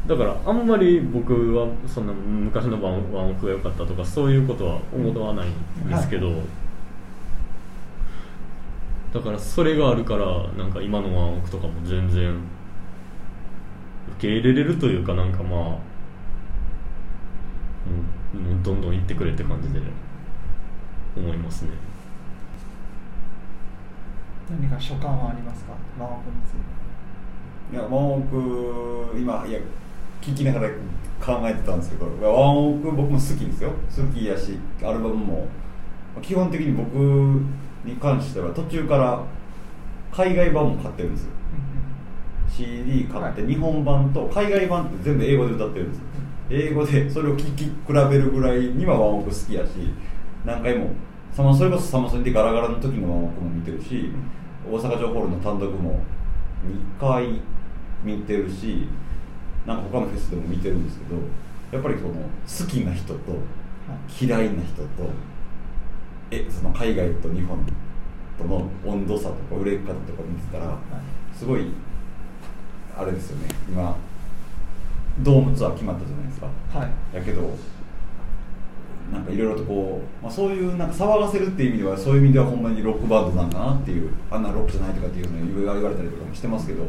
だからあんまり僕はそんな昔のワンオクが良かったとかそういうことは思わないんですけど、はい、だからそれがあるからなんか今のワンオクとかも全然受け入れれるというかなんかまあ、うん、どんどん行ってくれって感じで思いますね。何か所感はありますか？ワンオクについて。いやワンオク今いや聞きながら考えてたんですけどワンオク僕も好きですよ。好きやしアルバムも。基本的に僕に関しては途中から海外版も買ってるんですよ。CD 買って日本版と海外版って全部英語で歌ってるんですよ。英語でそれを聴き比べるぐらいにはワンオク好きやし何回もそれこそサマソニでガラガラの時のワンオクも見てるし、大阪城ホールの単独も2回見てるしなんか他のフェスでも見てるんですけどやっぱりその好きな人と嫌いな人とえその海外と日本との温度差とか売れ方とか見てたらすごいあれですよね。今ドームツアー決まったじゃないですか、はい、やけどなんかいろいろとこう、まあ、そういうなんか騒がせるっていう意味ではそういう意味ではほんまにロックバンドなんだなっていうあんなロックじゃないとかっていうのを言われたりとかもしてますけど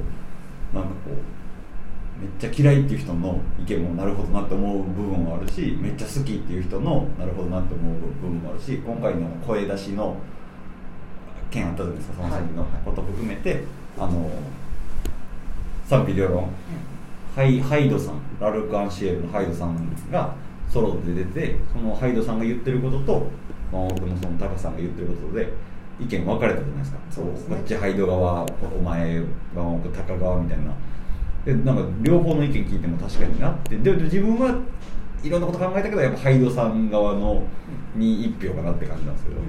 なんかこうめっちゃ嫌いっていう人の意見もなるほどなって思う部分もあるしめっちゃ好きっていう人のなるほどなって思う部分もあるし今回の声出しの件あったじゃないですかその先のこと含めて、はい、あの賛否両論、ハイハイドさんラルク・アンシエルのハイドさんがソロで出てそのハイドさんが言ってることと僕のそのタカさんが言ってることで意見分かれたじゃないですか。そうです、ね、こっちハイド側お前側タカ側みたいな。でなんか両方の意見聞いても確かになって。で自分はいろんなこと考えたけどやっぱハイドさん側のに一票かなって感じなんですけど、うん、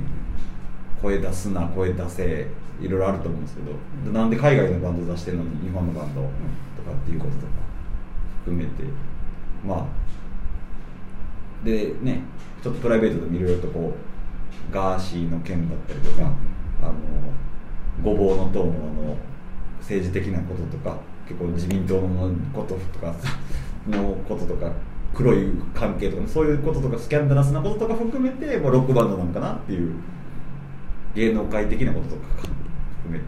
声出すな声出せいろいろあると思うんですけど、うん、なんで海外のバンド出してるのに日本のバンドとかっていうこととか含めて。まあでねちょっとプライベートでもいろいろとこうガーシーの件だったりとか、あのごぼうの党のの政治的なこととか結構自民党のこととか のこととか黒い関係とかそういうこととかスキャンダラスなこととか含めてもうロックバンドなんかなっていう芸能界的なこととか含めて。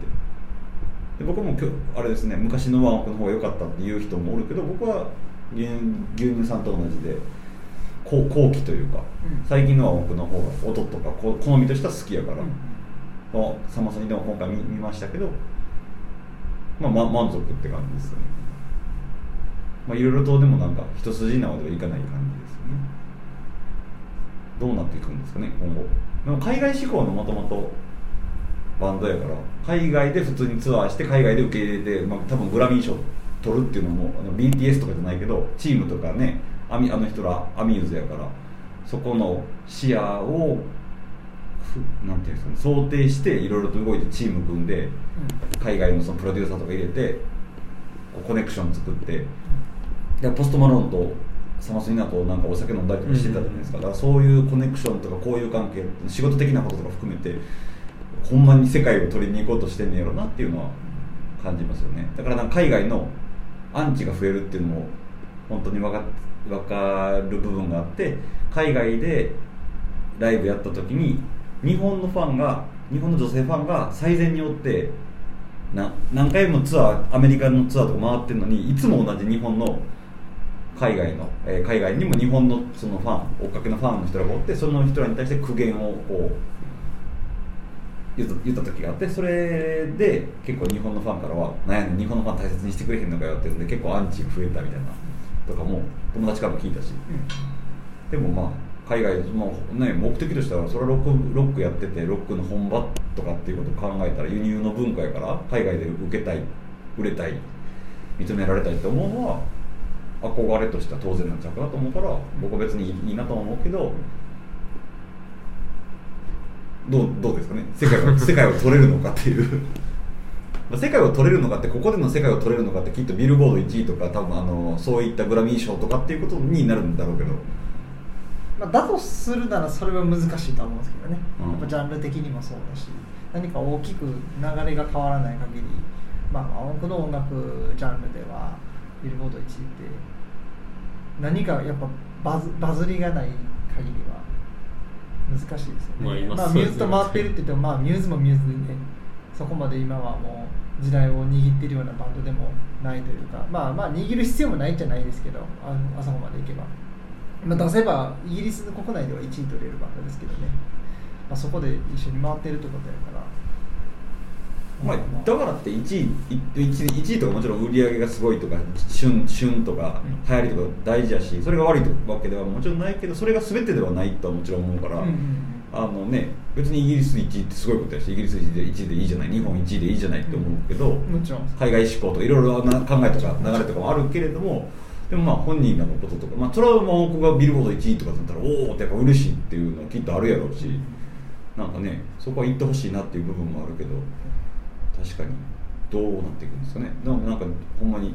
で僕も今日あれですね昔のワンオクの方が良かったっていう人もおるけど僕は牛乳さんと同じで後後期というか、最近のは僕の方が音とか好みとしては好きやから、うん、サマソニでも今回見見ましたけど、まあ、ま満足って感じですよね。まあいろいろとでもなんか一筋縄ではいかない感じですよね。どうなっていくんですかね今後。でも海外志向のもともとバンドやから海外で普通にツアーして海外で受け入れて、まあ、多分グラミー賞取るっていうのもあの BTS とかじゃないけどチームとかねあの人らアミューズやから。そこの視野をなんていうんですかね想定していろいろと動いてチーム組んで、海外のそのプロデューサーとか入れてコネクション作ってでポストマローンとサマスニナとなんかお酒飲んだりとかしてたじゃないですか、だからそういうコネクションとか交友関係仕事的なこととか含めてほんまに世界を取りに行こうとしてんねやろなっていうのは感じますよね。だからなんか海外のアンチが増えるっていうのも本当に分か分かる部分があって海外でライブやった時に日本のファンが日本の女性ファンが最善によってな何回もツアーアメリカのツアーとか回ってるのにいつも同じ日本の海外の、えー、海外にも日本のそのファン追っかけのファンの人らがおってその人らに対して苦言をこう言った時があってそれで結構日本のファンからは「何やねん日本のファン大切にしてくれへんのかよ」って言うんで結構アンチ増えたみたいな。とかも友達からも聞いたし、うん、でもまあ海外もね、目的としてはそれはロックロックやっててロックの本場とかっていうことを考えたら輸入の文化やから海外で受けたい売れたい認められたいって思うのは憧れとしては当然なんちゃうかなと思うから僕は別にいいなと思うけどどうどうですかね？世界を世界を取れるのかっていう世界を取れるのかってここでの世界を取れるのかってきっとビルボード1位とか多分あのそういったグラミー賞とかっていうことになるんだろうけど。まあ、だとするならそれは難しいと思うんですけどね、うん、やっぱジャンル的にもそうだし何か大きく流れが変わらない限りまあ僕の音楽ジャンルではビルボード1位って何かやっぱバズバズりがない限りは難しいですよね、まあ、まあ、ミューズと回ってるって言っても、まあ、ミューズもミューズでねそこまで今はもう時代を握ってるようなバンドでもないというかまあまあ握る必要もないんじゃないですけどああそこまでいけば。まあ、出せばイギリスの国内では1位取れるバンドですけどね、まあ、そこで一緒に回ってるってことやから。まあ、だからって1位 1, 1位とかもちろん売り上げがすごいとか旬旬とか流行りとか大事やしそれが悪いわけではもちろんないけどそれが全てではないとはもちろん思うから、あのね、別にイギリス1位ってすごいことやしイギリス1位で1位でいいじゃない日本1位でいいじゃないって思うけど、うん、海外志向とかいろいろな考えとか流れとかもあるけれども。でもまあ本人らのこととか、まあ、それはまあ僕がビルボード1位とかだったらおおってやっぱ嬉しいっていうのはきっとあるやろうしなんかねそこは言ってほしいなっていう部分もあるけど確かにどうなっていくんですかね。でもなんかほんまに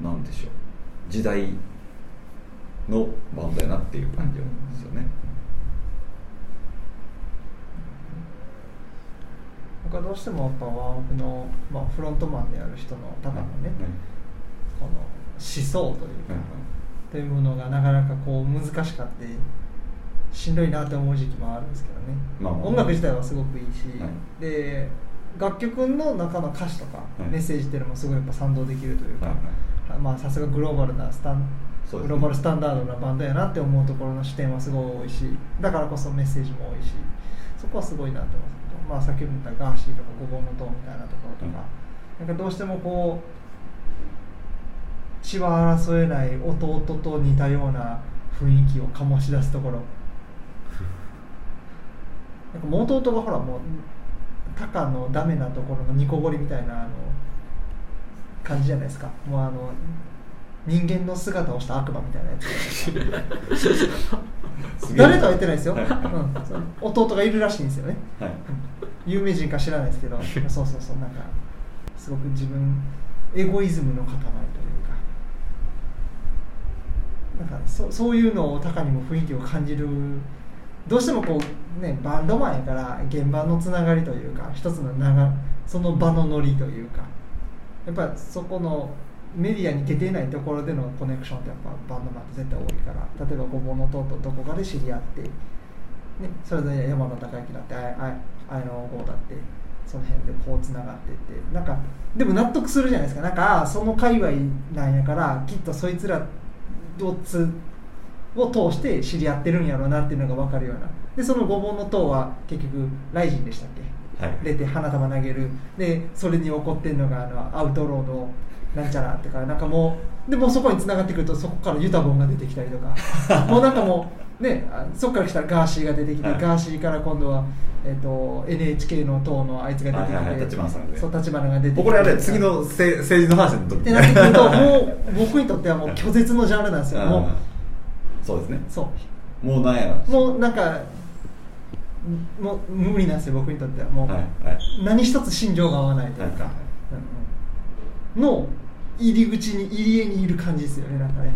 なんでしょう。時代のバンドやなっていう感じなんですよね、僕はどうしてもやっぱワンオクの、まあ、フロントマンである人の高のね、この思想というか、というものがなかなかこう難しかってしんどいなって思う時期もあるんですけどね、まあまあ、音楽自体はすごくいいし、はい、で楽曲の中の歌詞とか、メッセージっていうのもすごいやっぱ賛同できるというか、はい、まあさすがグローバルなスタングローバルスタンダードなバンドやなって思うところの視点はすごい多いしだからこそメッセージも多いしそこはすごいなって思いますまあ、さっきも言ったガーシーとかごぼうの塔みたいなところとか、うん、なんかどうしてもこう血は争えない弟と似たような雰囲気を醸し出すところ。なんかもう弟がほらもうタカのダメなところのニコゴリみたいなあの感じじゃないですか。もうあの人間の姿をした悪魔みたいなやつ 誰とは言ってないですよ、はい。うん、弟がいるらしいんですよね、はい、有名人か知らないですけど。そうそうそう。なんかすごく自分エゴイズムの塊というか。なんかそそういうのをタカにも雰囲気を感じる。どうしてもこうねバンドマンやから現場のつながりというか一つの長その場のノリというか。やっぱりそこのメディアに出てないところでのコネクションってやっぱバンドマンって絶対多いから例えばごぼうの塔とどこかで知り合って、ね、それぞれ山の高之だってああの号だってその辺でこうつながっていってなんかでも納得するじゃないですか。なんかその界隈なんやからきっとそいつらどつを通して知り合ってるんやろうなっていうのが分かるような。でそのごぼうの塔は結局ライジンでしたっけ、はい、出て花束投げる。でそれに起こってるのがあのアウトロードなんちゃらってかなんかもうでもそこに繋がってくるとそこからユタボンが出てきたりとか。もうなんかもうねそこから来たらガーシーが出てきて、はい、ガーシーから今度は、えーと、NHK の党のあいつが出てきて、はいはいはい、立花さんでそう立花が出てきて。これあれ次の政治の話の時って。なってくると もう僕にとってはもう拒絶のジャンルなんですよ。もう。そうですね。そう。もうなんやもうなんかもう無理なんですよ僕にとっては。もう、はいはい、何一つ心情が合わないというか、はい、の入り口に入り江にいる感じですよねなんかね。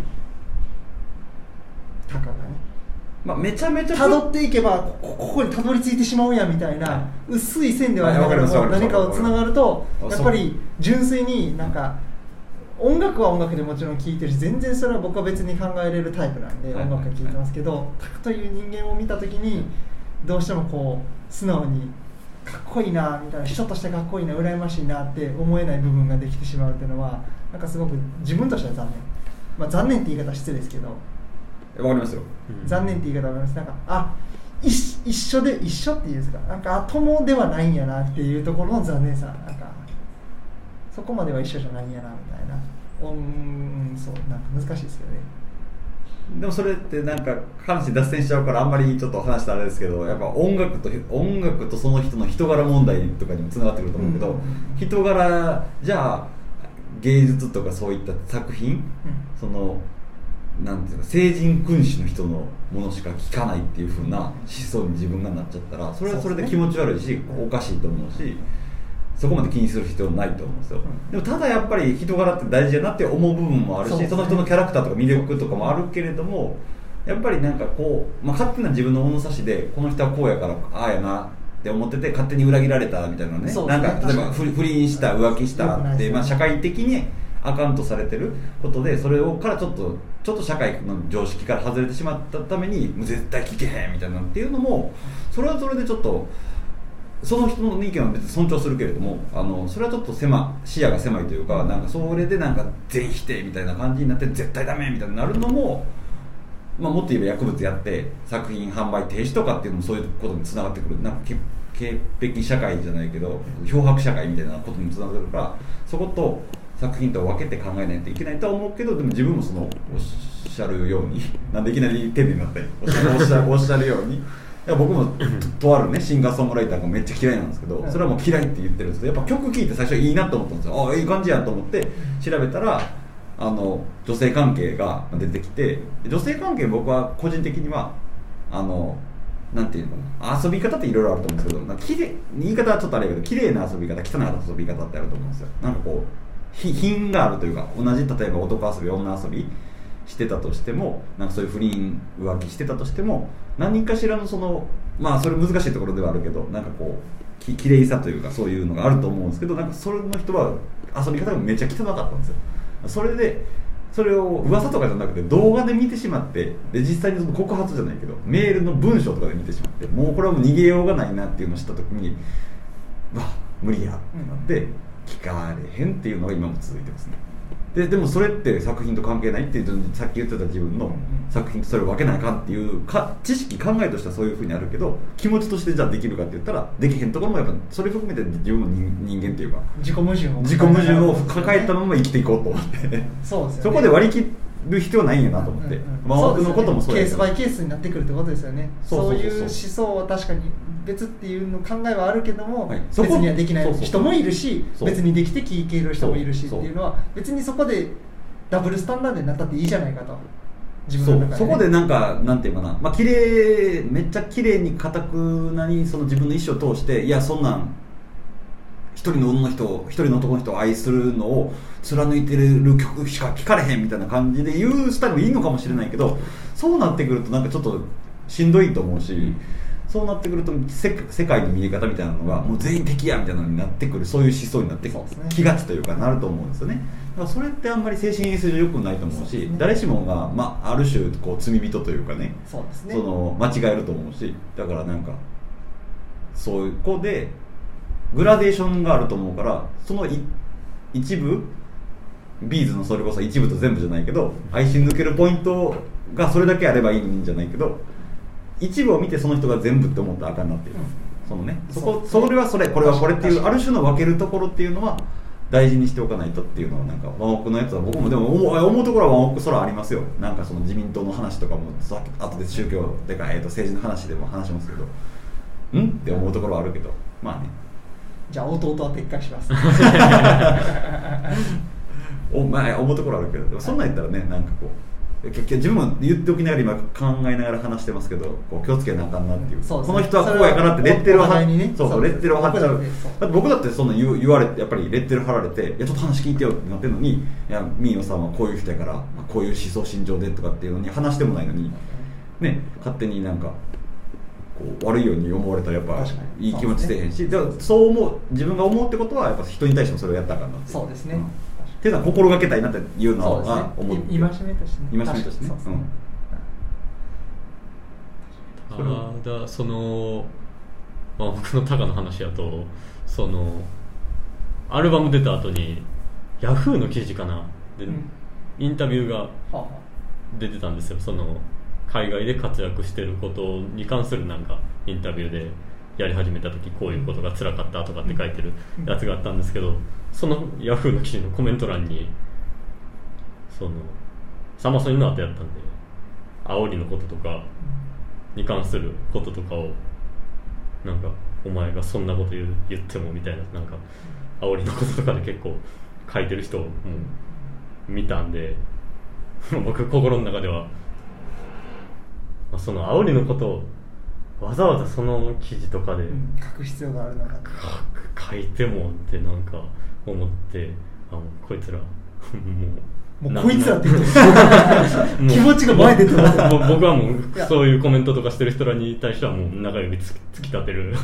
タカがね。まあ、めちゃめちゃ辿っていけばここにたどり着いてしまうんやみたいな、はい、薄い線ではながらも何かをつながるとやっぱり純粋になんか音楽は音楽でもちろん聴いてるし全然それは僕は別に考えれるタイプなんで音楽は聴いてますけど、タクという人間を見た時にどうしてもこう素直にかっこいいなみたいな人としてかっこいいな羨ましいなって思えない部分ができてしまうっていうのはなんかすごく自分としては残念、まあ、残念って言い方失礼ですけど。わかりますよ、残念って言い方わかります。なんかあ一一緒で一緒っていうんですか。なんか友ではないんやなっていうところの残念さ。なんかそこまでは一緒じゃないんやなみたいな。うんそうなんか難しいですよね。でもそれってなんか話脱線しちゃうからあんまりちょっと話したらあれですけどやっぱ音楽と音楽とその人の人柄問題とかにもつながってくると思うけど、人柄じゃあ芸術とかそういった作品、うん、そのなんていうか成人君子の人のものしか聞かないっていうふうな思想に自分がなっちゃったらそれはそれで気持ち悪いし、おかしいと思うし。そこまで気にする必要ないと思うんですよ、でもただやっぱり人柄って大事だなって思う部分もあるしそ,、の人のキャラクターとか魅力とかもあるけれどもやっぱりなんかこう、まあ、勝手な自分の物差しでこの人はこうやからああやなって思ってて勝手に裏切られたみたいなね。なんか例えば不倫した浮気した。って、まあ、社会的にあかんとされてることでそれをからちょっとちょっと社会の常識から外れてしまったために絶対聞けへんみたいなっていうのもそれはそれでちょっとその人の意見は別に尊重するけれどもあのそれはちょっと狭視野が狭いというかなんかそれでなんか全否定みたいな感じになって絶対ダメみたいになるのも、まあ、もっと言えば薬物やって作品販売停止とかっていうのもそういうことにつながってくる。なんか潔癖社会じゃないけど漂白社会みたいなことにつながるからそこと作品と分けて考えないといけないとは思うけどでも自分もそのおっしゃるように なんでいきなり手になって おっしゃるおっしゃるように。や僕もとあるねシンガーソングライターがめっちゃ嫌いなんですけど、それはもう嫌いって言ってるんですけどやっぱ曲聴いて最初いいなと思ったんですよ。ああいい感じやと思って調べたらあの女性関係が出てきて女性関係僕は個人的にはあのなんていうのかな遊び方っていろいろあると思うんですけどなんかきれ言い方はちょっとあれやけど綺麗な遊び方汚い遊び方ってあると思うんですよ。なんかこう品があるというか同じ例えば男遊び女遊びしてたとしてもなんかそういう不倫浮気してたとしても何かしらのそのまあそれ難しいところではあるけどなんかこうき綺麗さというかそういうのがあると思うんですけどなんかそれの人は遊び方がめっちゃ汚かったんですよ。それでそれを噂とかじゃなくて動画で見てしまってで実際にその告発じゃないけどメールの文章とかで見てしまってもうこれはもう逃げようがないなっていうのを知った時にうわ無理やってなって聞かれへんっていうのが今も続いてますねででもそれって作品と関係ないっていうさっき言ってた自分の作品とそれを分けないかんっていうか知識考えとしてはそういうふうにあるけど気持ちとしてじゃあできるかって言ったらできへんところもやっぱそれ含めて自分の人人間っていうか自己矛盾を自己矛盾を抱えたまま生きていこうと思って。そうですよ、ね、そこで割り切る必要ないんやなと思って、うんうんまあ僕のこともそうケやけど。ースバイケースになってくるってことですよね。そういう思想は確かに別っていうの考えはあるけども、はい。そこ別にはできない人もいるし別にできて聞ける人もいるしっていうのは別にそこでダブルスタンダードになったっていいじゃないかと。自分の中で、ね、そこでなんかなんていうかな。まあ綺麗めっちゃ綺麗に固くなにその自分の意思を通していやそんなん一人の女の人を一人の男の人を愛するのを貫いてる曲しか聴かれへんみたいな感じで言うスタイルもいいのかもしれないけどそうなってくるとなんかちょっとしんどいと思うしそうなってくると世世界の見え方みたいなのがもう全員敵やみたいなのになってくるそういう思想になってそうですね。きがちというかなると思うんですよね。だからそれってあんまり精神衛生上良くないと思うしね誰しもが、まあ、ある種こう罪人というかねそうですね。その間違えると思うしだからなんかそういう子でグラデーションがあると思うからそのい一部ビーズのそれこそ一部と全部じゃないけど愛し抜けるポイントがそれだけあればいいのにじゃないけど一部を見てその人が全部って思ったらあかんなっていう、うんそのね。そこそれはそれ。これはこれっていうある種の分けるところっていうのは大事にしておかないとっていうのはなんかワンオクのやつは僕もでも思うところはワンオクそらありますよ。なんかその自民党の話とかもさ後で宗教てか、えー、と政治の話でも話しますけどん？って思うところはあるけど。まあねじゃあ弟は撤回します。おまあ思うところあるけどでもそんなん言ったらねなんかこう結局自分も言っておきながら今考えながら話してますけどこう気をつけなあかんなっていう。そうね。この人はこうやからってレッテルを貼それはお互いにね。そうそうレッテルを貼っちゃう。僕だって僕だってそんな言う言われてやっぱりレッテル貼られて「いやちょっと話聞いてよ」ってなってるのに「いやミーヨさんはこういう人やからまあこういう思想心情で」とかっていうのに話してもないのにね勝手になんかこう悪いように思われたらやっぱいい気持ちせえへんしでもそう思う自分が思うってことはやっぱ人に対してもそれをやったらあかんなっていそうですね。ん。っていうのは心がけたいなっていうのは思うね。い戒めとしてね。戒めとしてねうですね。あーだその、まあ、僕のタカの話やとそのアルバム出た後にヤフーの記事かな。で、うん。インタビューが出てたんですよ。その海外で活躍してることに関するなんかインタビューでやり始めた時こういうことが辛かったとかって書いてるやつがあったんですけどそのヤフーの記事のコメント欄にそのサマソニの後やったんで煽りのこととかに関することとかをなんかお前がそんなこと言う言ってもみたいななんか煽りのこととかで結構書いてる人をもう見たんで 僕心の中では、まあ、その煽りのことをわざわざその記事とかでうん書く必要があるのかと書いてもってなんか思ってあもうこいつらもうなもうこいつらって気持ちが前出てますぼ僕はもうそういうコメントとかしてる人らに対してはもう中指つ突き立てる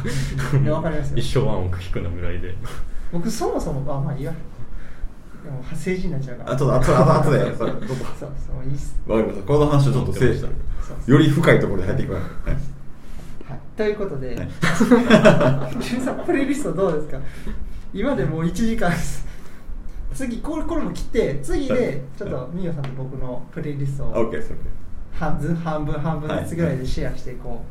一生ワンオク引くなぐらいで僕そもそもあまあいいわでも政治になっちゃうから。あとあとあとあそれどこそうそういいっす。わかりましたこの話をちょっと整理した。より深いところで入っていくわはい。はい、ということで、はい。ジュンさんプレイリストどうですか？今でもう1時間です。次これこれも切って次でちょっとみよさんと僕のプレイリストを半分半分半分ずつぐらいでシェアしてこ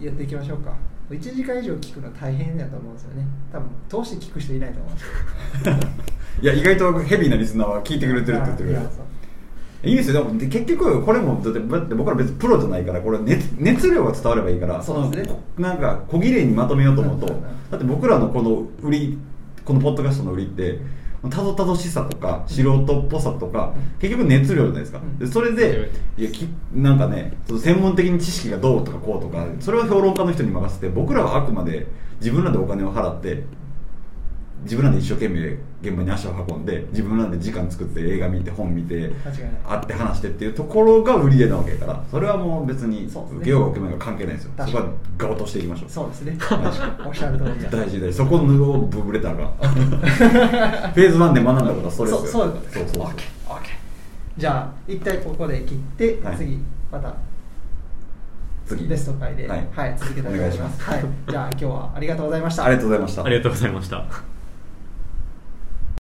う。やっていきましょうか1時間以上聞くの大変だと思うんですよね。多分通して聞く人いないと思うんですよ。いや意外とヘビーなリスナーは聞いてくれてるって言ってくれるいいいですよ。でもで結局これもだってだって僕ら別にプロじゃないからこれ熱熱量が伝わればいいからそうですね。なんか小綺麗にまとめようと思うと。だって僕らのこの売りこのポッドキャストの売りってたどたどしさとか素人っぽさとか、結局熱量じゃないですか、でそれでいやきなんかねその専門的に知識がどうとかこうとかそれは評論家の人に任せて僕らはあくまで自分らでお金を払って自分らで一生懸命現場に足を運んで自分らで時間作って映画見て本見て会って話してっていうところが売り絵なわけやからそれはもう別に受けようが受けまいが関係ないですよ。そこはガオとしていきましょう。そうですね。おっしゃる通り大事大事。そこのをブブレたらフェーズ1で学んだことはそれですよ。そういうことそうそうそう。じゃあ一回ここで切って、はい、次また次。ベスト回で、はい、はい、続けたいと思います。はい、じゃあ今日はありがとうございました。ありがとうございました。ありがとうございました